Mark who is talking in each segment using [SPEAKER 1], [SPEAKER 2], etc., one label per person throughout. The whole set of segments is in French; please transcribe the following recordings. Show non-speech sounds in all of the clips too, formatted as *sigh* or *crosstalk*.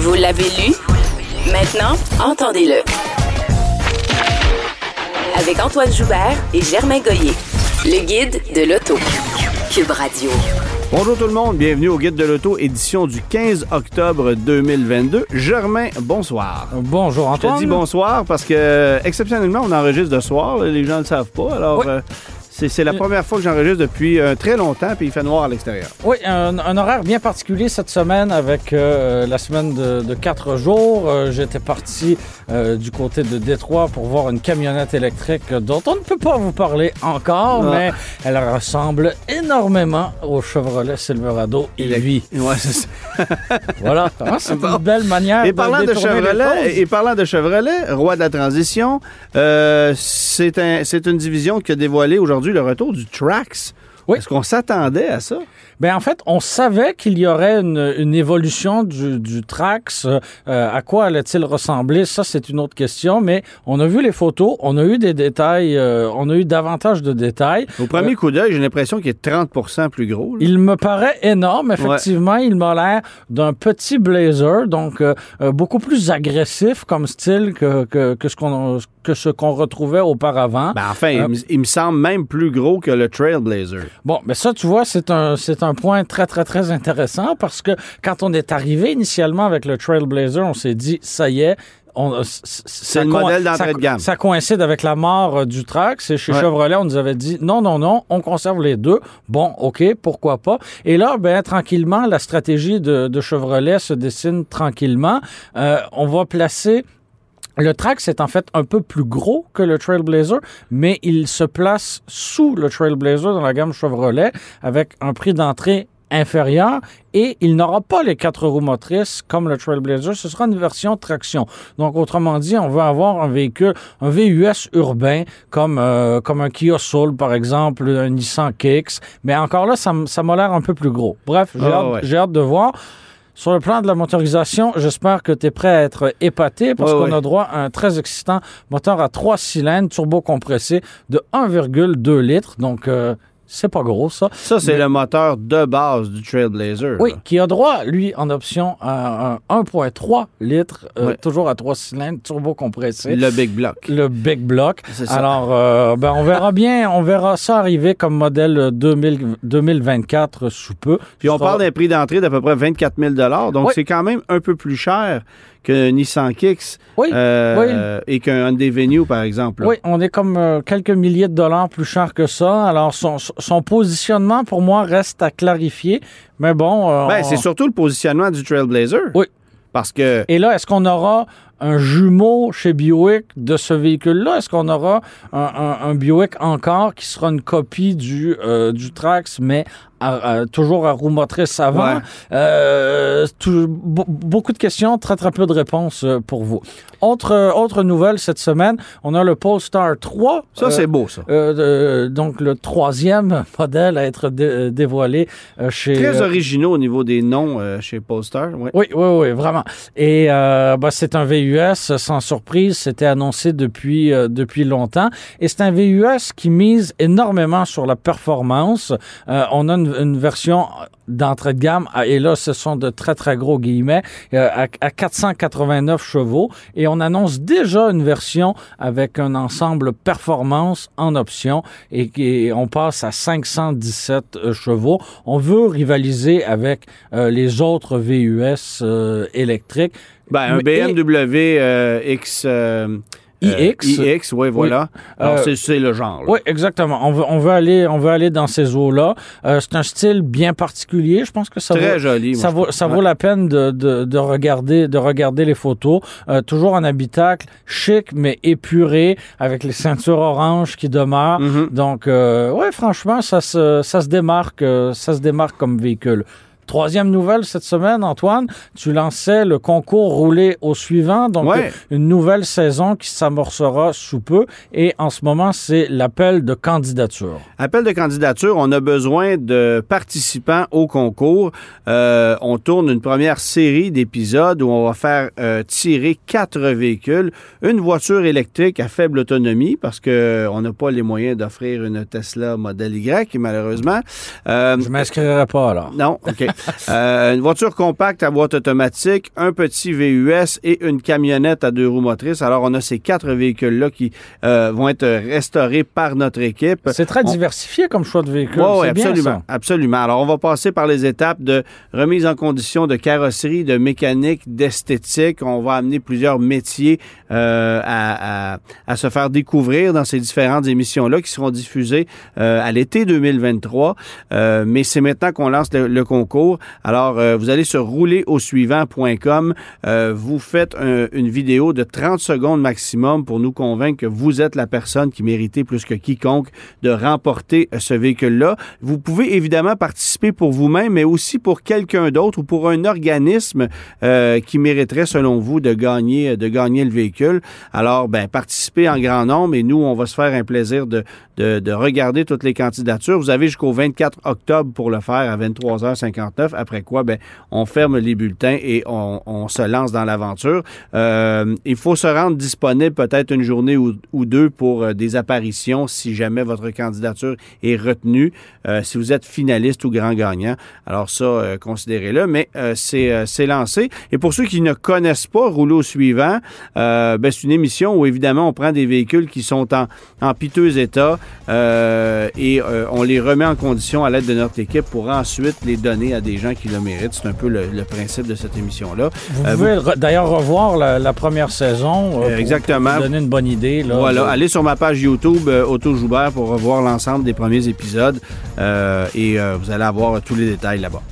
[SPEAKER 1] Vous l'avez lu? Maintenant, entendez-le. Avec Antoine Joubert et Germain Goyer. Le guide de l'auto. Cube Radio.
[SPEAKER 2] Bonjour tout le monde, bienvenue au Guide de l'Auto, édition du 15 octobre 2022. Germain, bonsoir.
[SPEAKER 3] Bonjour
[SPEAKER 2] Je te
[SPEAKER 3] Antoine.
[SPEAKER 2] dis bonsoir parce que, exceptionnellement, on enregistre de soir, là, les gens ne le savent pas, alors
[SPEAKER 3] Oui.
[SPEAKER 2] euh, c'est la première fois que j'enregistre depuis euh, très longtemps, puis il fait noir à l'extérieur.
[SPEAKER 3] Oui, un, un horaire bien particulier cette semaine avec euh, la semaine de, de quatre jours. Euh, J'étais parti euh, du côté de Détroit pour voir une camionnette électrique dont on ne peut pas vous parler encore,
[SPEAKER 2] Ah.
[SPEAKER 3] mais elle ressemble énormément au Chevrolet Silverado EV.
[SPEAKER 2] Ouais, c'est ça. *laughs*
[SPEAKER 3] Voilà, Hein, c'est
[SPEAKER 2] Bon.
[SPEAKER 3] une belle manière
[SPEAKER 2] Et parlant de
[SPEAKER 3] les
[SPEAKER 2] Chevrolet, et parlant de Chevrolet, roi de la transition, euh, c'est un, c'est une division qui a dévoilé aujourd'hui le retour du Trax.
[SPEAKER 3] Oui.
[SPEAKER 2] Est-ce qu'on s'attendait à ça?
[SPEAKER 3] Ben en fait, on savait qu'il y aurait une, une évolution du, du Trax. Euh, à quoi allait-il ressembler? Ça, c'est une autre question. Mais on a vu les photos, on a eu des détails, euh, on a eu davantage de détails.
[SPEAKER 2] Au premier coup d'œil, j'ai l'impression qu'il est 30 plus gros. là.
[SPEAKER 3] Il me paraît énorme, effectivement. Il m'a l'air d'un petit blazer, donc euh, euh, beaucoup plus agressif comme style que, que, que ce qu'on que ce qu'on retrouvait auparavant.
[SPEAKER 2] Ben, enfin, il
[SPEAKER 3] Euh,
[SPEAKER 2] me- il me semble même plus gros que le Trailblazer.
[SPEAKER 3] Bon, mais ça, tu vois, c'est un, c'est un point très, très, très intéressant parce que quand on est arrivé initialement avec le Trailblazer, on s'est dit, ça y est, euh, c- c- ça
[SPEAKER 2] le modèle d'entrée de gamme.
[SPEAKER 3] Ça coïncide avec la mort euh, du Trax. Et chez
[SPEAKER 2] Ouais.
[SPEAKER 3] Chevrolet, on nous avait dit, non, non, non, on conserve les deux. Bon, OK, pourquoi pas. Et là, ben, tranquillement, la stratégie de, de Chevrolet se dessine tranquillement. Euh, on va placer le Trax est en fait un peu plus gros que le Trailblazer, mais il se place sous le Trailblazer dans la gamme Chevrolet avec un prix d'entrée inférieur et il n'aura pas les quatre roues motrices comme le Trailblazer. Ce sera une version traction. Donc, autrement dit, on va avoir un véhicule, un VUS urbain comme, euh, comme un Kia Soul, par exemple, un Nissan Kicks. Mais encore là, ça, ça m'a l'air un peu plus gros. Bref, j'ai
[SPEAKER 2] Ah,
[SPEAKER 3] hâte,
[SPEAKER 2] ouais.
[SPEAKER 3] j'ai hâte de voir. Sur le plan de la motorisation, j'espère que tu es prêt à être épaté parce
[SPEAKER 2] Ouais,
[SPEAKER 3] qu'on
[SPEAKER 2] ouais.
[SPEAKER 3] a droit à un très excitant moteur à trois cylindres turbo compressé de 1,2 litres. Donc, euh, c'est pas gros, ça.
[SPEAKER 2] Ça, c'est le moteur de base du Trailblazer.
[SPEAKER 3] Oui,
[SPEAKER 2] là.
[SPEAKER 3] qui a droit, lui, en option à un 1,3 litres, euh,
[SPEAKER 2] Ouais.
[SPEAKER 3] toujours à trois cylindres, turbo compressé.
[SPEAKER 2] Le Big Block.
[SPEAKER 3] Le Big Block.
[SPEAKER 2] Ça.
[SPEAKER 3] Alors, euh, ben, on verra bien, on verra ça arriver comme modèle 2000 2024 sous peu.
[SPEAKER 2] Puis on parle d'un prix d'entrée d'à peu près 24 000 donc
[SPEAKER 3] Oui.
[SPEAKER 2] c'est quand même un peu plus cher que Nissan Kicks
[SPEAKER 3] Oui,
[SPEAKER 2] euh, et qu'un Hyundai Venue, par exemple. là.
[SPEAKER 3] Oui, on est comme euh, quelques milliers de dollars plus cher que ça. Alors, son, son positionnement, pour moi, reste à clarifier. Mais bon... euh,
[SPEAKER 2] Ben,
[SPEAKER 3] on-
[SPEAKER 2] c'est surtout le positionnement du Trailblazer.
[SPEAKER 3] Oui.
[SPEAKER 2] Parce que
[SPEAKER 3] Et là, est-ce qu'on aura un jumeau chez Buick de ce véhicule-là? Est-ce qu'on aura un, un- un Buick encore qui sera une copie du, euh, du Trax, mais à- à- toujours à roue motrice avant?
[SPEAKER 2] Ouais.
[SPEAKER 3] Euh, tout- be- beaucoup de questions, très très peu de réponses euh, pour vous. Autre, euh, autre nouvelle cette semaine, on a le Polestar 3.
[SPEAKER 2] ça,
[SPEAKER 3] Euh,
[SPEAKER 2] c'est beau, ça.
[SPEAKER 3] euh, donc le troisième *laughs* modèle à être dé- euh, dévoilé euh, chez...
[SPEAKER 2] Très
[SPEAKER 3] euh,
[SPEAKER 2] originaux au niveau des noms euh, chez Polestar. ouais.
[SPEAKER 3] oui, oui, oui, vraiment. Et euh, bah, c'est un VUS, sans surprise, c'était annoncé depuis, euh, depuis longtemps. Et c'est un VUS qui mise énormément sur la performance. Euh, on a une, une version d'entrée de gamme, ah, et là, ce sont de très, très gros guillemets, euh, à, à 489 chevaux. Et on annonce déjà une version avec un ensemble performance en option, et, qui- on passe à 517 euh, chevaux. On veut rivaliser avec euh, les autres VUS euh, électriques.
[SPEAKER 2] Ben, un BMW euh, X... euh,
[SPEAKER 3] iX.
[SPEAKER 2] euh, iX, oui, voilà. Alors,
[SPEAKER 3] Euh,
[SPEAKER 2] c'est- le genre. là.
[SPEAKER 3] Oui, exactement. On veut, on veut aller, on veut aller dans ces eaux-là. Euh, c'est un style bien particulier. Je pense que ça
[SPEAKER 2] Très
[SPEAKER 3] vaut,
[SPEAKER 2] joli.
[SPEAKER 3] ça vaut, ça
[SPEAKER 2] Ouais.
[SPEAKER 3] vaut la peine de, de, de regarder, de regarder les photos. Euh, toujours en habitacle, chic mais épuré, avec les ceintures oranges qui demeurent.
[SPEAKER 2] Mhm.
[SPEAKER 3] Donc, euh, ouais, franchement, ça se, ça se démarque, ça se démarque comme véhicule. Troisième nouvelle cette semaine, Antoine, tu lançais le concours roulé au suivant, donc
[SPEAKER 2] Ouais.
[SPEAKER 3] une nouvelle saison qui s'amorcera sous peu. Et en ce moment, c'est l'appel de candidature.
[SPEAKER 2] Appel de candidature, on a besoin de participants au concours. Euh, on tourne une première série d'épisodes où on va faire euh, tirer quatre véhicules, une voiture électrique à faible autonomie parce que on n'a pas les moyens d'offrir une Tesla Model Y malheureusement. Euh,
[SPEAKER 3] Je m'inscrirai pas alors.
[SPEAKER 2] non, OK. *laughs* Euh, une voiture compacte à boîte automatique, un petit VUS et une camionnette à deux roues motrices. Alors, on a ces quatre véhicules-là qui euh, vont être restaurés par notre équipe.
[SPEAKER 3] C'est très
[SPEAKER 2] On-
[SPEAKER 3] diversifié comme choix de véhicule.
[SPEAKER 2] oui,
[SPEAKER 3] c'est bien
[SPEAKER 2] absolument, absolument. Alors, on va passer par les étapes de remise en condition de carrosserie, de mécanique, d'esthétique. On va amener plusieurs métiers euh, à, à- à se faire découvrir dans ces différentes émissions-là qui seront diffusées euh, à l'été 2023. Euh, mais c'est maintenant qu'on lance le, concours. Alors, euh, vous allez sur roulerausuivant.com. Euh, vous faites un- une vidéo de 30 secondes maximum pour nous convaincre que vous êtes la personne qui méritait plus que quiconque de remporter euh, ce véhicule-là. Vous pouvez évidemment participer pour vous-même, mais aussi pour quelqu'un d'autre ou pour un organisme qui mériterait, selon vous, de gagner, de gagner le véhicule. Alors, ben, participez en grand nombre et nous, on va se faire un plaisir de, de, de regarder toutes les candidatures. Vous avez jusqu'au 24 octobre pour le faire à 23h59, après quoi, ben, on ferme les bulletins et on, se lance dans l'aventure. Euh, il faut se rendre disponible peut-être une journée ou, deux pour euh, des apparitions si jamais votre candidature est retenue, euh, si vous êtes finaliste ou grand gagnant. Alors ça, considérez-le, mais c'est lancé. Et pour ceux qui ne connaissent pas Rouleau au suivant, euh, ben, c'est une émission où évidemment on prend des véhicules qui sont en, en piteux état euh, et euh, on les remet en condition à l'aide de notre équipe pour ensuite les donner à des gens qui le méritent. C'est un peu le, le principe de cette émission-là.
[SPEAKER 3] Vous pouvez d'ailleurs revoir la, la première saison. pour-
[SPEAKER 2] exactement.
[SPEAKER 3] pour vous donner une bonne idée. Là,
[SPEAKER 2] Voilà, allez sur ma page YouTube Auto Joubert pour revoir l'ensemble des premiers épisodes et vous allez avoir tous les détails là-bas.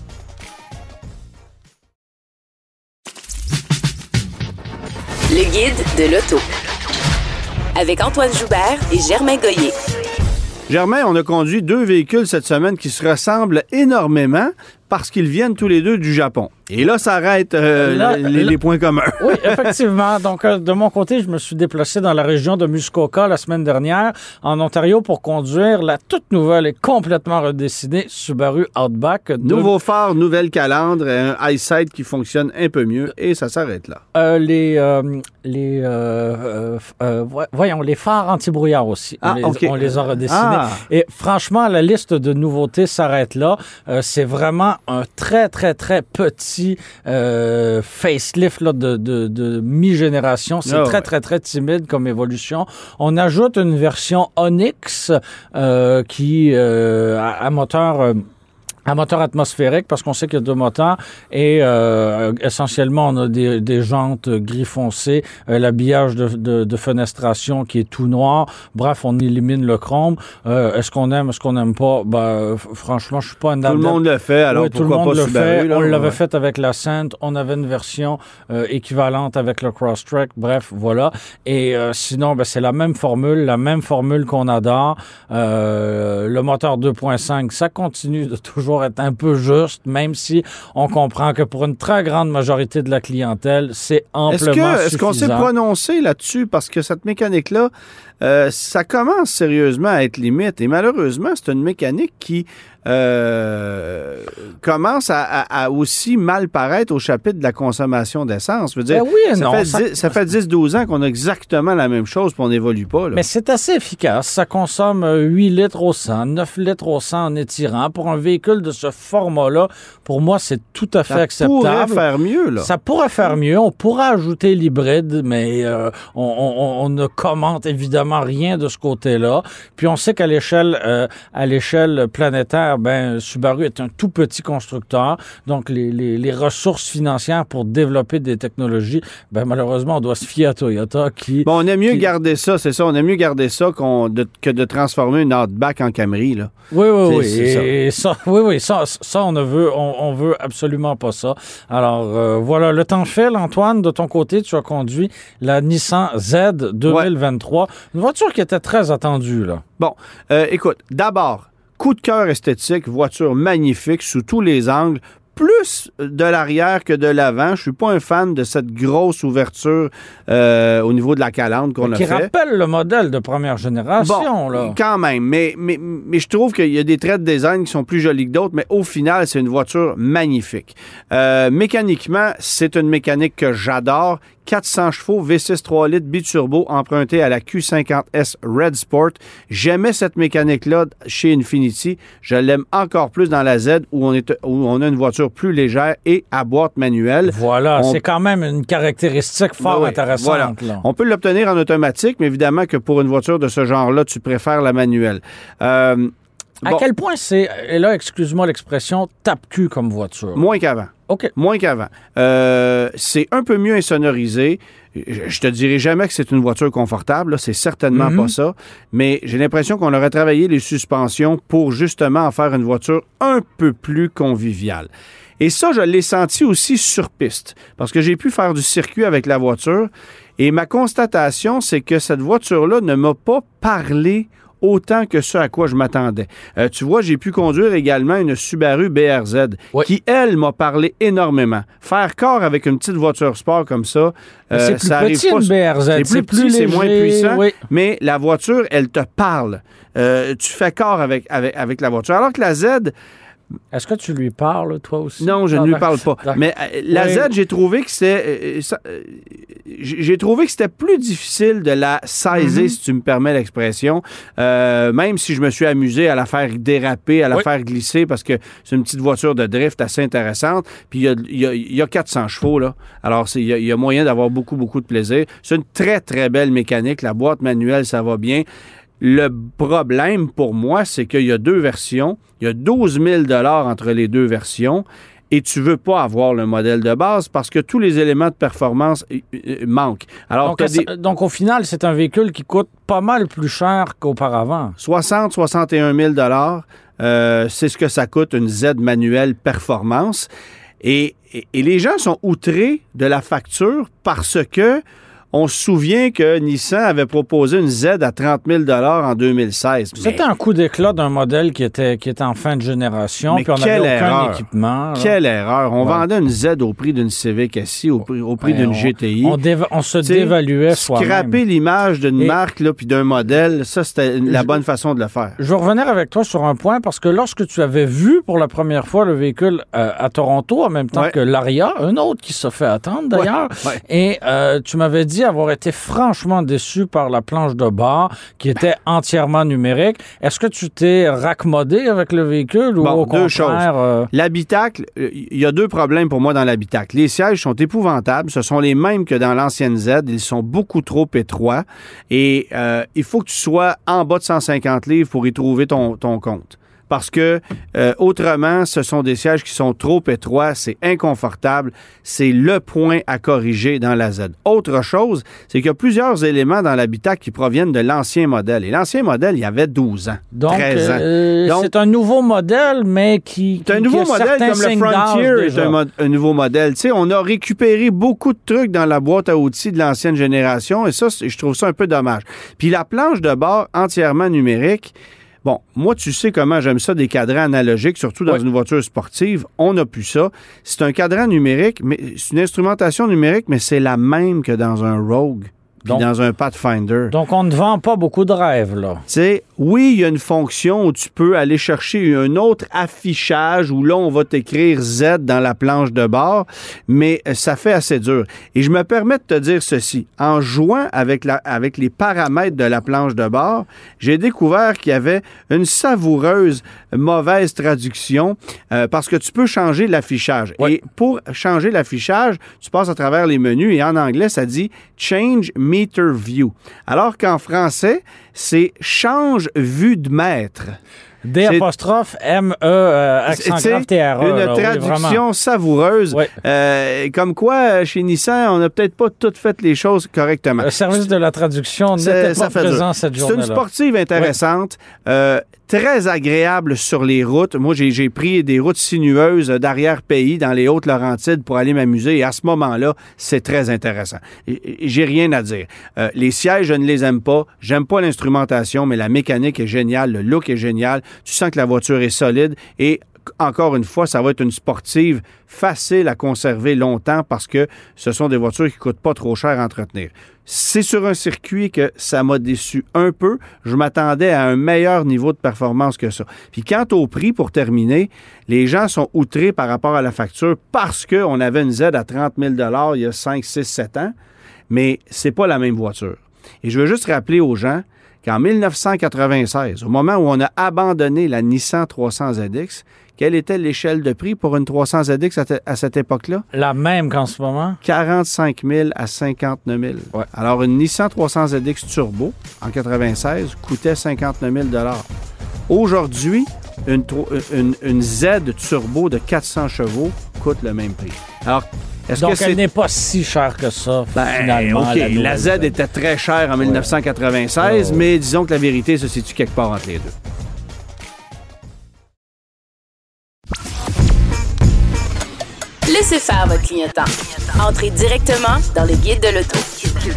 [SPEAKER 1] De l'auto. Avec Antoine Joubert et Germain Goyer.
[SPEAKER 2] Germain, on a conduit deux véhicules cette semaine qui se ressemblent énormément parce qu'ils viennent tous les deux du Japon. Et là, ça arrête euh,
[SPEAKER 3] Là-
[SPEAKER 2] les,
[SPEAKER 3] là-
[SPEAKER 2] les points communs.
[SPEAKER 3] Oui, effectivement. Donc, euh, de mon côté, je me suis déplacé dans la région de Muskoka la semaine dernière, en Ontario, pour conduire la toute nouvelle et complètement redessinée Subaru Outback. de-
[SPEAKER 2] Nouveau phare, nouvelle calandre, un eyesight qui fonctionne un peu mieux et ça s'arrête là.
[SPEAKER 3] Euh, les, les, voy- voyons, les phares anti-brouillard aussi.
[SPEAKER 2] Ah,
[SPEAKER 3] on, les,
[SPEAKER 2] OK.
[SPEAKER 3] on les a redessinés.
[SPEAKER 2] Ah.
[SPEAKER 3] Et franchement, la liste de nouveautés s'arrête là. C'est vraiment un très, très, très petit euh, facelift là, de, de, de mi-génération. C'est
[SPEAKER 2] Ah,
[SPEAKER 3] très,
[SPEAKER 2] ouais.
[SPEAKER 3] très, très timide comme évolution. On ajoute une version Onyx euh, qui, euh, à, à moteur... à moteur atmosphérique, parce qu'on sait qu'il y a deux moteurs, et euh, essentiellement, on a des, des jantes gris foncé, euh, l'habillage de, de, de fenestration qui est tout noir. Bref, on élimine le chrome. Euh, est-ce qu'on aime, est-ce qu'on n'aime pas? Ben, franchement, je suis pas un
[SPEAKER 2] Tout le monde le fait, alors
[SPEAKER 3] oui, tout le
[SPEAKER 2] pourquoi
[SPEAKER 3] monde
[SPEAKER 2] pas
[SPEAKER 3] le
[SPEAKER 2] Subaru?
[SPEAKER 3] fait.
[SPEAKER 2] là?
[SPEAKER 3] on l'avait fait avec la Scent. On avait une version équivalente avec le Crosstrek. Bref, voilà. Et sinon, ben, c'est la même formule, la même formule qu'on adore. Le moteur 2.5, ça continue de toujours être un peu juste, même si on comprend que pour une très grande majorité de la clientèle, c'est amplement
[SPEAKER 2] que- est-ce qu'on s'est prononcé là-dessus? Parce que cette mécanique-là, euh, ça commence sérieusement à être limite. Et malheureusement, c'est une mécanique qui euh, commence à, à- à aussi mal paraître au chapitre de la consommation d'essence. Je veux dire,
[SPEAKER 3] Ben oui et
[SPEAKER 2] ça,
[SPEAKER 3] non,
[SPEAKER 2] fait
[SPEAKER 3] ça-
[SPEAKER 2] 10 ça fait 10-12 ans qu'on a exactement la même chose puis on n'évolue pas. là.
[SPEAKER 3] Mais c'est assez efficace. Ça consomme euh, 8 litres au 100, 9 litres au 100 en étirant. Pour un véhicule de ce format-là, pour moi, c'est tout à fait
[SPEAKER 2] ça
[SPEAKER 3] acceptable.
[SPEAKER 2] pourrait faire mieux. Là.
[SPEAKER 3] Ça pourrait faire mieux. On pourrait ajouter l'hybride, mais euh, on, on- on ne commente évidemment rien de ce côté-là. Puis on sait qu'à l'échelle euh, à l'échelle planétaire, ben Subaru est un tout petit constructeur. Donc les, les, les ressources financières pour développer des technologies, ben malheureusement, on doit se fier à Toyota qui
[SPEAKER 2] Bon, on aime mieux
[SPEAKER 3] qui-
[SPEAKER 2] garder ça, c'est ça. On aime mieux garder ça de- que de transformer une Outback en Camry. Là.
[SPEAKER 3] Oui, oui, oui.
[SPEAKER 2] Ça.
[SPEAKER 3] Et ça, oui, oui, ça, ça on ne veut, on, on veut absolument pas ça. Alors euh, voilà, le temps file, Antoine. De ton côté, tu as conduit la Nissan Z 2023, une voiture qui était très attendue là.
[SPEAKER 2] Bon, euh, écoute, d'abord, coup de cœur esthétique, voiture magnifique sous tous les angles. Plus de l'arrière que de l'avant. Je suis pas un fan de cette grosse ouverture euh, au niveau de la calandre qu'on a
[SPEAKER 3] Qui
[SPEAKER 2] fait.
[SPEAKER 3] rappelle le modèle de première génération, là.
[SPEAKER 2] Quand même, mais, mais, mais je trouve qu'il y a des traits de design qui sont plus jolis que d'autres, mais au final, c'est une voiture magnifique. Euh, mécaniquement, c'est une mécanique que j'adore. 400 chevaux, V6 3 litres, biturbo, emprunté à la Q50S Red Sport. J'aimais cette mécanique-là chez Infinity. Je l'aime encore plus dans la Z où on, est, où on a une voiture plus légère et à boîte manuelle.
[SPEAKER 3] Voilà,
[SPEAKER 2] On-
[SPEAKER 3] c'est quand même une caractéristique fort
[SPEAKER 2] Ben oui,
[SPEAKER 3] intéressante.
[SPEAKER 2] voilà.
[SPEAKER 3] là.
[SPEAKER 2] On peut l'obtenir en automatique, mais évidemment que pour une voiture de ce genre-là, tu préfères la manuelle. Euh,
[SPEAKER 3] À
[SPEAKER 2] bon,
[SPEAKER 3] quel point c'est, et là, excuse-moi l'expression, tape-cul comme voiture?
[SPEAKER 2] moins qu'avant.
[SPEAKER 3] OK.
[SPEAKER 2] Moins qu'avant. Euh, c'est un peu mieux insonorisé. Je, te dirai jamais que c'est une voiture confortable, c'est certainement
[SPEAKER 3] Mhm.
[SPEAKER 2] pas ça, mais j'ai l'impression qu'on aurait travaillé les suspensions pour justement en faire une voiture un peu plus conviviale. Et ça, je l'ai senti aussi sur piste, parce que j'ai pu faire du circuit avec la voiture, et ma constatation, c'est que cette voiture-là ne m'a pas parlé autant que ce à quoi je m'attendais. Euh, tu vois, j'ai pu conduire également une Subaru BRZ
[SPEAKER 3] Oui.
[SPEAKER 2] qui, elle, m'a parlé énormément. Faire corps avec une petite voiture sport comme ça, euh,
[SPEAKER 3] c'est plus
[SPEAKER 2] ça arrive
[SPEAKER 3] petit
[SPEAKER 2] pas-
[SPEAKER 3] une BRZ,
[SPEAKER 2] C'est plus petit, c'est moins puissant,
[SPEAKER 3] oui.
[SPEAKER 2] mais la voiture, elle te parle. Euh, tu fais corps avec, avec, avec la voiture. Alors que la Z,
[SPEAKER 3] Est-ce que tu lui parles, toi aussi?
[SPEAKER 2] non, je
[SPEAKER 3] Ah,
[SPEAKER 2] ne lui
[SPEAKER 3] ben,
[SPEAKER 2] parle pas. Mais euh, la
[SPEAKER 3] Oui.
[SPEAKER 2] Z, j'ai trouvé que c'était. euh, euh, j'ai trouvé que c'était plus difficile de la saisir,
[SPEAKER 3] Mhm.
[SPEAKER 2] si tu me permets l'expression. Euh, même si je me suis amusé à la faire déraper, à la
[SPEAKER 3] Oui.
[SPEAKER 2] faire glisser, parce que c'est une petite voiture de drift assez intéressante. Puis il y a, y a- il y a 400 chevaux, là. Alors, c'est- il y, a- il y a moyen d'avoir beaucoup, beaucoup de plaisir. C'est une très, très belle mécanique. La boîte manuelle, ça va bien. Le problème pour moi, c'est qu'il y a deux versions. Il y a 12 000 entre les deux versions et tu veux pas avoir le modèle de base parce que tous les éléments de performance euh, euh, manquent. Alors,
[SPEAKER 3] Donc,
[SPEAKER 2] des
[SPEAKER 3] au final, c'est un véhicule qui coûte pas mal plus cher qu'auparavant.
[SPEAKER 2] 60 61 000 euh, c'est ce que ça coûte une Z manuelle performance. Et, et- et les gens sont outrés de la facture parce que on se souvient que Nissan avait proposé une Z à 30 000 en 2016. Mais-
[SPEAKER 3] C'était un coup d'éclat d'un modèle qui était, qui était en fin de génération,
[SPEAKER 2] Mais
[SPEAKER 3] puis on n'avait aucun
[SPEAKER 2] erreur.
[SPEAKER 3] équipement. là.
[SPEAKER 2] Quelle erreur. On
[SPEAKER 3] Ouais.
[SPEAKER 2] vendait une Z au prix d'une Civic SI, au prix, au prix d'une GTI.
[SPEAKER 3] On, déva- on se
[SPEAKER 2] T'sais,
[SPEAKER 3] dévaluait soi-même.
[SPEAKER 2] Scraper l'image d'une
[SPEAKER 3] Et-
[SPEAKER 2] marque là, puis d'un modèle, ça, c'était la bonne façon de le faire.
[SPEAKER 3] Je veux revenir avec toi sur un point parce que lorsque tu avais vu pour la première fois le véhicule euh, à Toronto, en même temps
[SPEAKER 2] Ouais.
[SPEAKER 3] que l'Aria, un autre qui se fait attendre d'ailleurs,
[SPEAKER 2] ouais.
[SPEAKER 3] et euh, tu m'avais dit avoir été franchement déçu par la planche de bord qui était entièrement numérique. Est-ce que tu t'es raccommodé avec le véhicule ou au
[SPEAKER 2] L'habitacle, il y a deux problèmes pour moi dans l'habitacle. Les sièges sont épouvantables. Ce sont les mêmes que dans l'ancienne Z. Ils sont beaucoup trop étroits. Et il faut que tu sois en bas de 150 livres pour y trouver ton compte. Parce que euh, autrement, ce sont des sièges qui sont trop étroits, c'est inconfortable, c'est le point à corriger dans la Z. Autre chose, c'est qu'il y a plusieurs éléments dans l'habitacle qui proviennent de l'ancien modèle. Et l'ancien modèle, il y avait 12 ans,
[SPEAKER 3] donc,
[SPEAKER 2] 13 ans.
[SPEAKER 3] euh,
[SPEAKER 2] Donc-
[SPEAKER 3] c'est un nouveau modèle, mais qui,
[SPEAKER 2] C'est un nouveau modèle comme le Frontier est un, un nouveau modèle. Tu sais, on a récupéré beaucoup de trucs dans la boîte à outils de l'ancienne génération et ça, je trouve ça un peu dommage. Puis la planche de bord entièrement numérique, bon, moi, tu sais comment j'aime ça, des cadrans analogiques, surtout dans
[SPEAKER 3] Oui.
[SPEAKER 2] une voiture sportive. On n'a plus ça. C'est un cadran numérique, mais c'est une instrumentation numérique, mais c'est la même que dans un Rogue.
[SPEAKER 3] Donc-
[SPEAKER 2] dans un Pathfinder.
[SPEAKER 3] Donc, on ne vend pas beaucoup de rêves, là.
[SPEAKER 2] Tu sais, oui, il y a une fonction où tu peux aller chercher un autre affichage où là, on va t'écrire Z dans la planche de bord, mais euh, ça fait assez dur. Et je me permets de te dire ceci. En jouant avec, la, avec les paramètres de la planche de bord, j'ai découvert qu'il y avait une savoureuse mauvaise traduction euh, parce que tu peux changer l'affichage.
[SPEAKER 3] Ouais.
[SPEAKER 2] Et pour changer l'affichage, tu passes à travers les menus et en anglais, ça dit Change Meter View. Alors qu'en français, c'est Change vue de maître.
[SPEAKER 3] D apostrophe M E euh, accent grave T R E.
[SPEAKER 2] Une
[SPEAKER 3] là,
[SPEAKER 2] traduction savoureuse. Euh, comme quoi, euh, chez Nissan, on n'a peut-être pas toutes fait les choses correctement.
[SPEAKER 3] Le service de la traduction n'était pas
[SPEAKER 2] fait dur.
[SPEAKER 3] présent cette
[SPEAKER 2] C'est une
[SPEAKER 3] journée-là.
[SPEAKER 2] sportive intéressante, euh, très agréable sur les routes. Moi, j'ai pris des routes sinueuses d'arrière-pays dans les Hautes-Laurentides pour aller m'amuser et à ce moment-là, c'est très intéressant. J'ai rien à dire. Euh, les sièges, je ne les aime pas. J'aime pas l'instrumentation, mais la mécanique est géniale, le look est génial. Tu sens que la voiture est solide et encore une fois, ça va être une sportive facile à conserver longtemps parce que ce sont des voitures qui ne coûtent pas trop cher à entretenir. C'est sur un circuit que ça m'a déçu un peu. Je m'attendais à un meilleur niveau de performance que ça. Puis quant au prix, pour terminer, les gens sont outrés par rapport à la facture parce qu'on avait une Z à 30 000 il y a 5, 6, 7 ans, mais c'est pas la même voiture. Et je veux juste rappeler aux gens qu'en 1996, au moment où on a abandonné la Nissan 300 ZX, quelle était l'échelle de prix pour une 300 ZX à, cette époque-là?
[SPEAKER 3] La même qu'en ce moment?
[SPEAKER 2] 45 000 à 59 000. Alors, une Nissan 300 ZX Turbo, en 96, coûtait 59 000 Aujourd'hui, une, une, Z Turbo de 400 chevaux coûte le même prix.
[SPEAKER 3] Alors, donc, elle n'est pas si chère que ça, ben, finalement.
[SPEAKER 2] OK, la, Z était très chère en 1996, mais disons que la vérité se situe quelque part entre les deux.
[SPEAKER 1] Laissez faire votre clignotant. Entrez directement dans le guide de l'auto.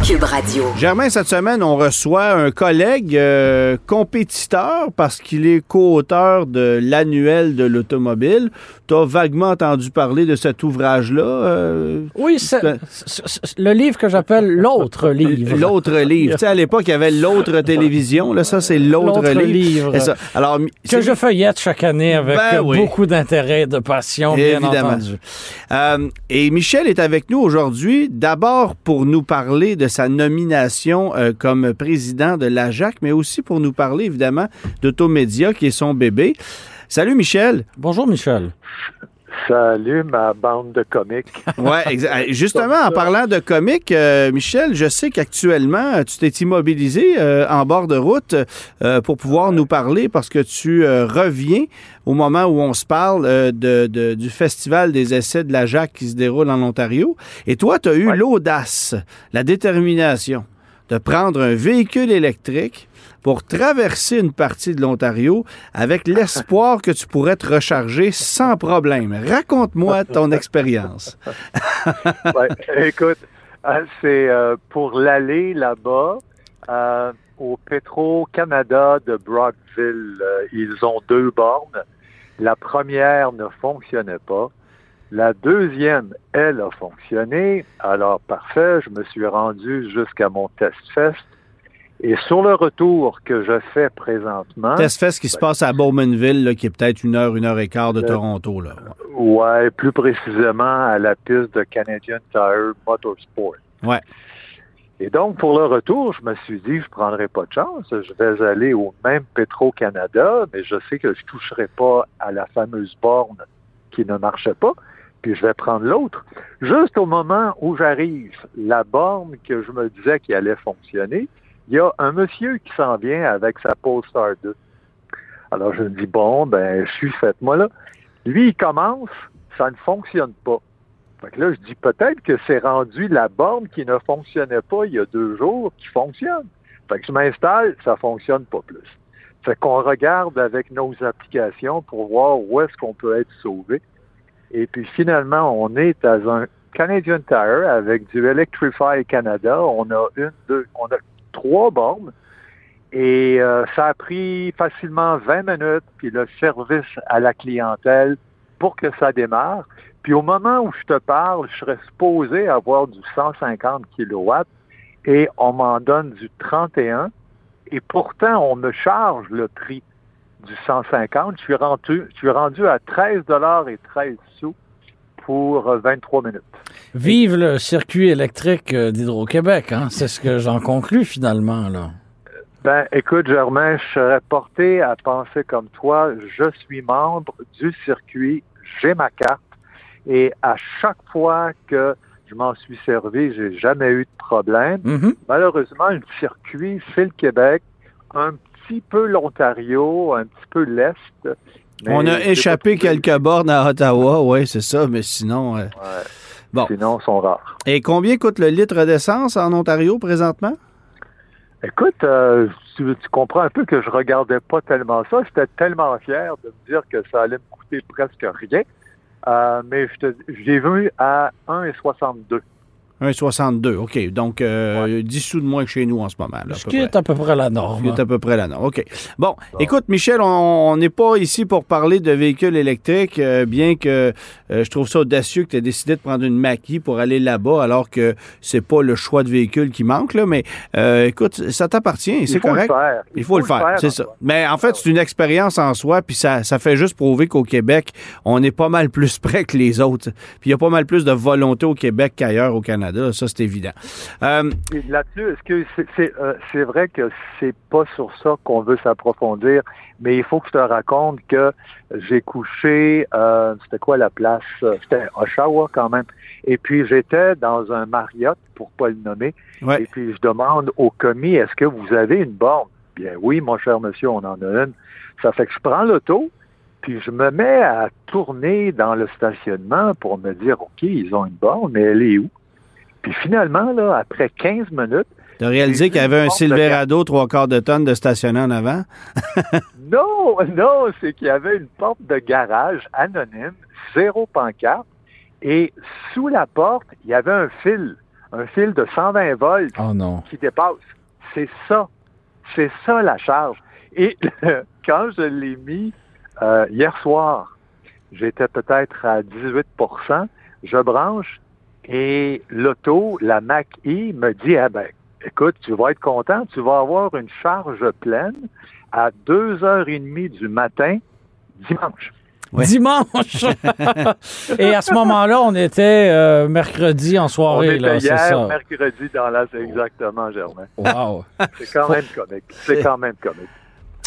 [SPEAKER 1] Cube Radio.
[SPEAKER 2] Germain, cette semaine, on reçoit un collègue euh, compétiteur parce qu'il est co-auteur de l'annuel de l'automobile. Tu as vaguement entendu parler de cet ouvrage-là? Euh,
[SPEAKER 3] oui, c'est le livre que j'appelle l'autre livre.
[SPEAKER 2] L'autre livre. tu sais, à l'époque, il y avait l'autre télévision. Là, ça, c'est l'autre livre.
[SPEAKER 3] livre. Alors, que je feuillette chaque année avec ben beaucoup d'intérêt, de passion, bien entendu.
[SPEAKER 2] Euh, et Michel est avec nous aujourd'hui, d'abord pour nous parler de sa nomination euh, comme président de l'AJAC, mais aussi pour nous parler évidemment d'Automédia, qui est son bébé. Salut Michel.
[SPEAKER 3] Bonjour Michel.
[SPEAKER 4] Salut ma bande de comiques. *laughs*
[SPEAKER 2] Oui, justement, en parlant de comiques, euh, Michel, je sais qu'actuellement, tu t'es immobilisé euh, en bord de route euh, pour pouvoir nous parler parce que tu reviens au moment où on se parle de, du Festival des essais de la Jacques qui se déroule en Ontario. Et toi, tu as eu l'audace, la détermination de prendre un véhicule électrique pour traverser une partie de l'Ontario avec l'espoir que tu pourrais te recharger sans problème. Raconte-moi ton *laughs* expérience. *laughs*
[SPEAKER 4] écoute, euh, c'est euh, pour l'aller là-bas euh, au Petro-Canada de Brockville. ils ont deux bornes. La première ne fonctionnait pas. La deuxième, elle, a fonctionné. Alors, parfait, je me suis rendu jusqu'à mon test fest. Et sur le retour que je fais présentement.
[SPEAKER 2] Test qui se ben, passe à Bowmanville, qui est peut-être une heure, une heure et quart de Toronto. Là.
[SPEAKER 4] Ouais, plus précisément à la piste de Canadian Tire Motorsport.
[SPEAKER 2] Ouais.
[SPEAKER 4] Et donc, pour le retour, je me suis dit, je ne prendrai pas de chance. Je vais aller au même Petro-Canada, mais je sais que je ne toucherai pas à la fameuse borne qui ne marchait pas, puis je vais prendre l'autre. Juste au moment où j'arrive, la borne que je me disais qui allait fonctionner, il y a un monsieur qui s'en vient avec sa Polestar 2. Alors je me dis, bon, ben, je suis fait, moi là. Lui, il commence, ça ne fonctionne pas. Donc là, je dis peut-être que c'est rendu la borne qui ne fonctionnait pas il y a deux jours qui fonctionne. Fait que je m'installe, ça fonctionne pas plus. Fait qu'on regarde avec nos applications pour voir où est-ce qu'on peut être sauvé. Et puis finalement, on est à un Canadian Tire avec du Electrify Canada. On a une, deux, on a trois bornes. Et euh, ça a pris facilement 20 minutes, puis le service à la clientèle pour que ça démarre. Puis au moment où je te parle, je serais supposé avoir du 150 kW et on m'en donne du 31. Et pourtant, on me charge le prix du 150. Je suis rendu, je suis rendu à 13 dollars et 13 sous pour 23 minutes.
[SPEAKER 3] Vive le circuit électrique euh, d'Hydro-Québec, hein? c'est ce que j'en conclus finalement. Là.
[SPEAKER 4] Ben, écoute, Germain, je serais porté à penser comme toi. Je suis membre du circuit, j'ai ma carte, et à chaque fois que je m'en suis servi, j'ai jamais eu de problème. Mm-hmm. Malheureusement, le circuit, c'est le Québec, un petit peu l'Ontario, un petit peu l'Est,
[SPEAKER 2] on a échappé quelques bornes à Ottawa, oui, c'est ça, mais sinon. Euh,
[SPEAKER 4] bon. Sinon, ils sont rares.
[SPEAKER 2] Et combien coûte le litre d'essence en Ontario présentement?
[SPEAKER 4] Écoute, euh, tu, comprends un peu que je regardais pas tellement ça. J'étais tellement fier de me dire que ça allait me coûter presque rien. Euh, mais je, l'ai vu à 1,62.
[SPEAKER 2] 1,62. OK. Donc, euh, 10 sous de moins que chez nous en ce moment. Là,
[SPEAKER 3] Ce qui est à peu près la norme.
[SPEAKER 2] Ce qui est à peu près là, non. OK. Bon, écoute, Michel, on n'est pas ici pour parler de véhicules électriques, euh, bien que euh, je trouve ça audacieux que tu aies décidé de prendre une maquille pour aller là-bas, alors que c'est pas le choix de véhicule qui manque, là. Mais euh, écoute, ça t'appartient, c'est correct.
[SPEAKER 4] le faire.
[SPEAKER 2] Il faut le faire, c'est ça. Mais en fait, c'est une expérience en soi, puis ça, ça fait juste prouver qu'au Québec, on est pas mal plus *laughs* près que les autres. Puis il y a pas mal plus de volonté au Québec qu'ailleurs au Canada, ça c'est évident. Euh,
[SPEAKER 4] Là-dessus, est-ce que c'est euh, c'est vrai que c'est pas sur ça qu'on veut s'approfondir, mais il faut que je te raconte que j'ai couché, euh, c'était quoi la place? C'était Oshawa quand même. Et puis j'étais dans un Marriott, pour pas le nommer,
[SPEAKER 2] Ouais.
[SPEAKER 4] et puis je demande au commis, est-ce que vous avez une borne? Bien oui, mon cher monsieur, on en a une. Ça fait que je prends l'auto, puis je me mets à tourner dans le stationnement pour me dire, OK, ils ont une borne, mais elle est où? Puis finalement, là, après 15 minutes,
[SPEAKER 2] T'as réalisé qu'il y avait un
[SPEAKER 4] de
[SPEAKER 2] Silverado trois quarts de tonne de stationné en avant? *laughs*
[SPEAKER 4] non, non, c'est qu'il y avait une porte de garage anonyme, zéro pancarte, et sous la porte, il y avait un fil, un fil de 120 volts
[SPEAKER 3] Oh non.
[SPEAKER 4] qui dépasse. C'est ça. C'est ça la charge. Et *laughs* quand je l'ai mis euh, hier soir, j'étais peut-être à 18% je branche et l'auto, la Mac-E, me dit, ah ben, écoute, tu vas être content, tu vas avoir une charge pleine à 2h30 du matin dimanche.
[SPEAKER 2] Ouais.
[SPEAKER 3] Dimanche! *laughs* Et à ce moment-là, on était euh, mercredi en
[SPEAKER 4] On
[SPEAKER 3] soirée,
[SPEAKER 4] était
[SPEAKER 3] là, c'est
[SPEAKER 4] hier,
[SPEAKER 3] ça.
[SPEAKER 4] mercredi dans la... Exactement, Germain.
[SPEAKER 3] Wow.
[SPEAKER 4] C'est quand même comique. C'est quand même comique.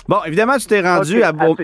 [SPEAKER 2] Bon, évidemment, tu t'es rendu à Beau-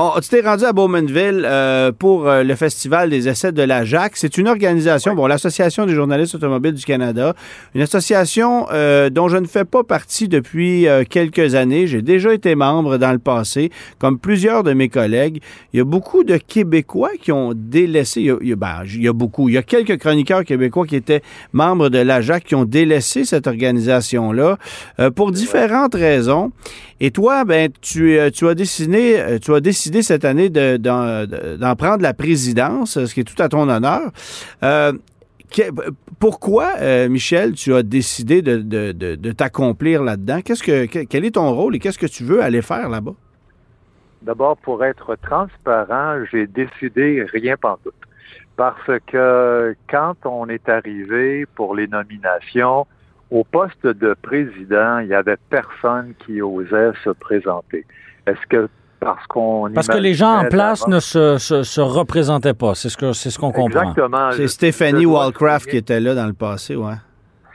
[SPEAKER 2] Oh, tu t'es rendu à Bowmanville euh, pour euh, le Festival des essais de la JAC. C'est une organisation, bon, l'Association des journalistes automobiles du Canada, une association euh, dont je ne fais pas partie depuis euh, quelques années. J'ai déjà été membre dans le passé, comme plusieurs de mes collègues. Il y a beaucoup de Québécois qui ont délaissé, il y a, il y a- ben, il y a beaucoup, il y a quelques chroniqueurs québécois qui étaient membres de la JAC qui ont délaissé cette organisation-là euh, pour différentes raisons. Et toi, ben, tu, euh, tu as décidé, euh, tu as décidé cette année de- d'en de- d'en prendre la présidence, ce qui est tout à ton honneur. Euh, pourquoi, Michel, tu as décidé de, t'accomplir là-dedans? Qu'est-ce que, que- quel est ton rôle et qu'est-ce que tu veux aller faire là-bas?
[SPEAKER 4] D'abord, pour être transparent, j'ai décidé rien pantoute. Parce que quand on est arrivé pour les nominations, au poste de président, il y avait personne qui osait se présenter. Est-ce que parce qu'on
[SPEAKER 3] Parce que les gens en place ne se, se, se représentaient pas. C'est ce que c'est ce qu'on comprend.
[SPEAKER 4] Exactement.
[SPEAKER 2] C'est Stéphanie Wallcraft qui était là dans le passé, ouais.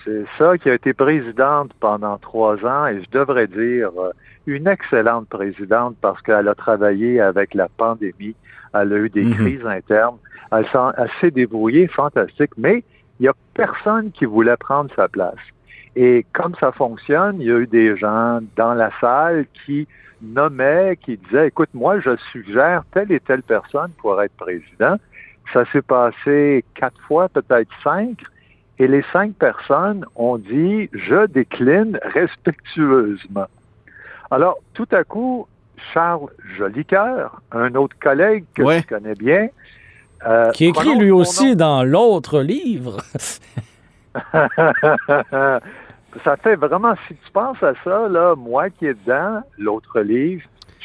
[SPEAKER 4] C'est ça qui a été présidente pendant trois ans et je devrais dire euh, une excellente présidente parce qu'elle a travaillé avec la pandémie, elle a eu des
[SPEAKER 2] Mhm.
[SPEAKER 4] crises internes, elle s'est débrouillée, fantastique, mais il n'y a personne qui voulait prendre sa place. Et comme ça fonctionne, il y a eu des gens dans la salle qui nommaient, qui disaient, écoute, moi, je suggère telle et telle personne pour être président. Ça s'est passé quatre fois, peut-être cinq. Et les cinq personnes ont dit je décline respectueusement. Alors, tout à coup, Charles Jolicoeur, un autre collègue que
[SPEAKER 2] Ouais.
[SPEAKER 4] je connais bien, euh,
[SPEAKER 3] Qui écrit lui aussi dans l'autre livre. *laughs*
[SPEAKER 4] ça fait vraiment, si tu penses à ça, là, moi qui est dedans, l'autre livre,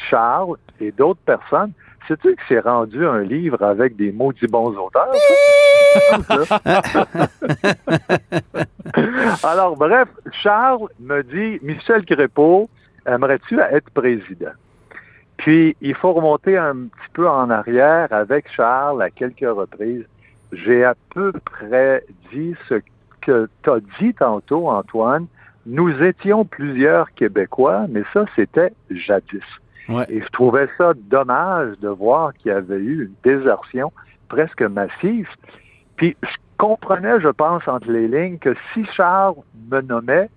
[SPEAKER 4] Charles et d'autres personnes, sais-tu que c'est rendu un livre avec des maudits bons auteurs? *laughs* Alors, bref, Charles me dit, Michel Crépeau, aimerais-tu être président? Puis, il faut remonter un petit peu en arrière avec Charles à quelques reprises. J'ai à peu près dit ce que tu as dit tantôt, Antoine. Nous étions plusieurs Québécois, mais ça, c'était jadis.
[SPEAKER 2] Ouais.
[SPEAKER 4] Et je trouvais ça dommage de voir qu'il y avait eu une désertion presque massive. Puis je comprenais, je pense, entre les lignes, que si Charles me nommait,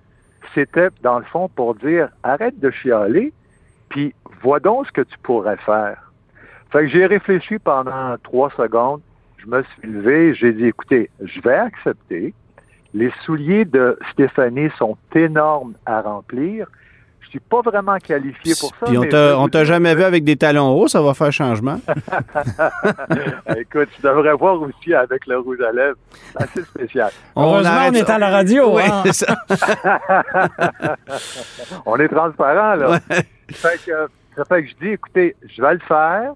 [SPEAKER 4] c'était dans le fond pour dire arrête de chialer, puis vois donc ce que tu pourrais faire. Fait que j'ai réfléchi pendant trois secondes, je me suis levé, j'ai dit écoutez, je vais accepter. Les souliers de Stéphanie sont énormes à remplir. Je suis pas vraiment qualifié pour ça.
[SPEAKER 2] Puis on t'a on t'a jamais vu avec des talons hauts, ça va faire changement. *laughs*
[SPEAKER 4] Écoute, tu devrais voir aussi avec le rouge à lèvres. C'est assez spécial.
[SPEAKER 3] Heureusement, on est
[SPEAKER 2] ça.
[SPEAKER 3] à la *laughs* radio.
[SPEAKER 2] Oui,
[SPEAKER 3] hein.
[SPEAKER 2] c'est ça. *laughs*
[SPEAKER 4] On est transparent, là. Fait que, ça fait que je dis, écoutez, je vais le faire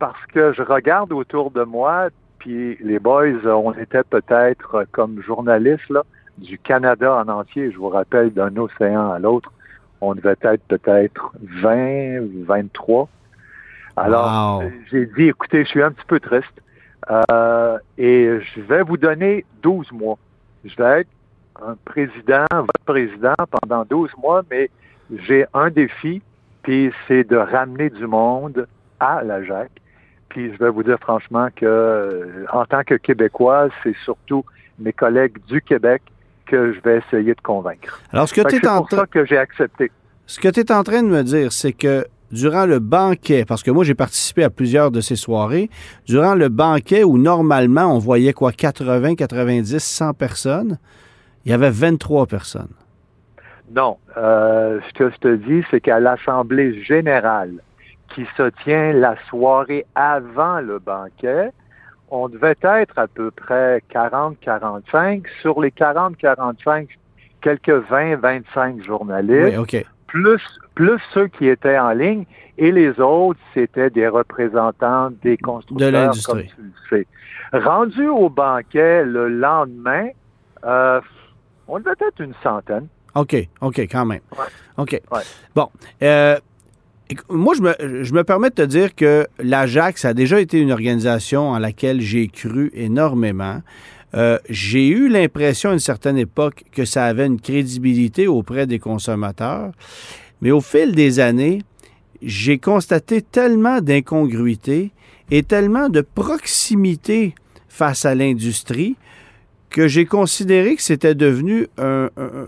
[SPEAKER 4] parce que je regarde autour de moi, puis les boys, euh, on était peut-être euh, comme journalistes, là, du Canada en entier. Je vous rappelle, d'un océan à l'autre, on devait être peut-être 20 ou 23. Alors,
[SPEAKER 2] Wow.
[SPEAKER 4] j'ai dit, écoutez, je suis un petit peu triste. euh, et je vais vous donner 12 mois. Je vais être un président, votre président pendant 12 mois, mais j'ai un défi, puis c'est de ramener du monde à la JAC. Puis je vais vous dire franchement que, euh, en tant que Québécois, c'est surtout mes collègues du Québec que je vais essayer de convaincre.
[SPEAKER 2] Alors, ce que
[SPEAKER 4] que
[SPEAKER 2] es
[SPEAKER 4] C'est
[SPEAKER 2] en
[SPEAKER 4] pour ça que j'ai accepté.
[SPEAKER 2] Ce que tu es en train de me dire, c'est que durant le banquet, parce que moi j'ai participé à plusieurs de ces soirées, durant le banquet où normalement on voyait quoi, 80, 90, 100 personnes, il y avait 23 personnes.
[SPEAKER 4] Non. Euh, ce que je te dis, c'est qu'à l'Assemblée générale, qui se tient la soirée avant le banquet, on devait être à peu près 40-45. Sur les 40-45, quelques 20-25 journalistes,
[SPEAKER 2] Oui,
[SPEAKER 4] plus, plus ceux qui étaient en ligne, et les autres, c'était des représentants des constructeurs,
[SPEAKER 2] De l'industrie.
[SPEAKER 4] comme tu le sais. Rendu au banquet le lendemain, euh, on devait être une centaine.
[SPEAKER 2] OK, OK, quand même.
[SPEAKER 4] Ouais.
[SPEAKER 2] OK.
[SPEAKER 4] Ouais.
[SPEAKER 2] Bon. euh, moi, je me, permets de te dire que l'Ajax a déjà été une organisation en laquelle j'ai cru énormément. Euh, j'ai eu l'impression à une certaine époque que ça avait une crédibilité auprès des consommateurs, mais au fil des années, j'ai constaté tellement d'incongruités et tellement de proximité face à l'industrie que j'ai considéré que c'était devenu un, un-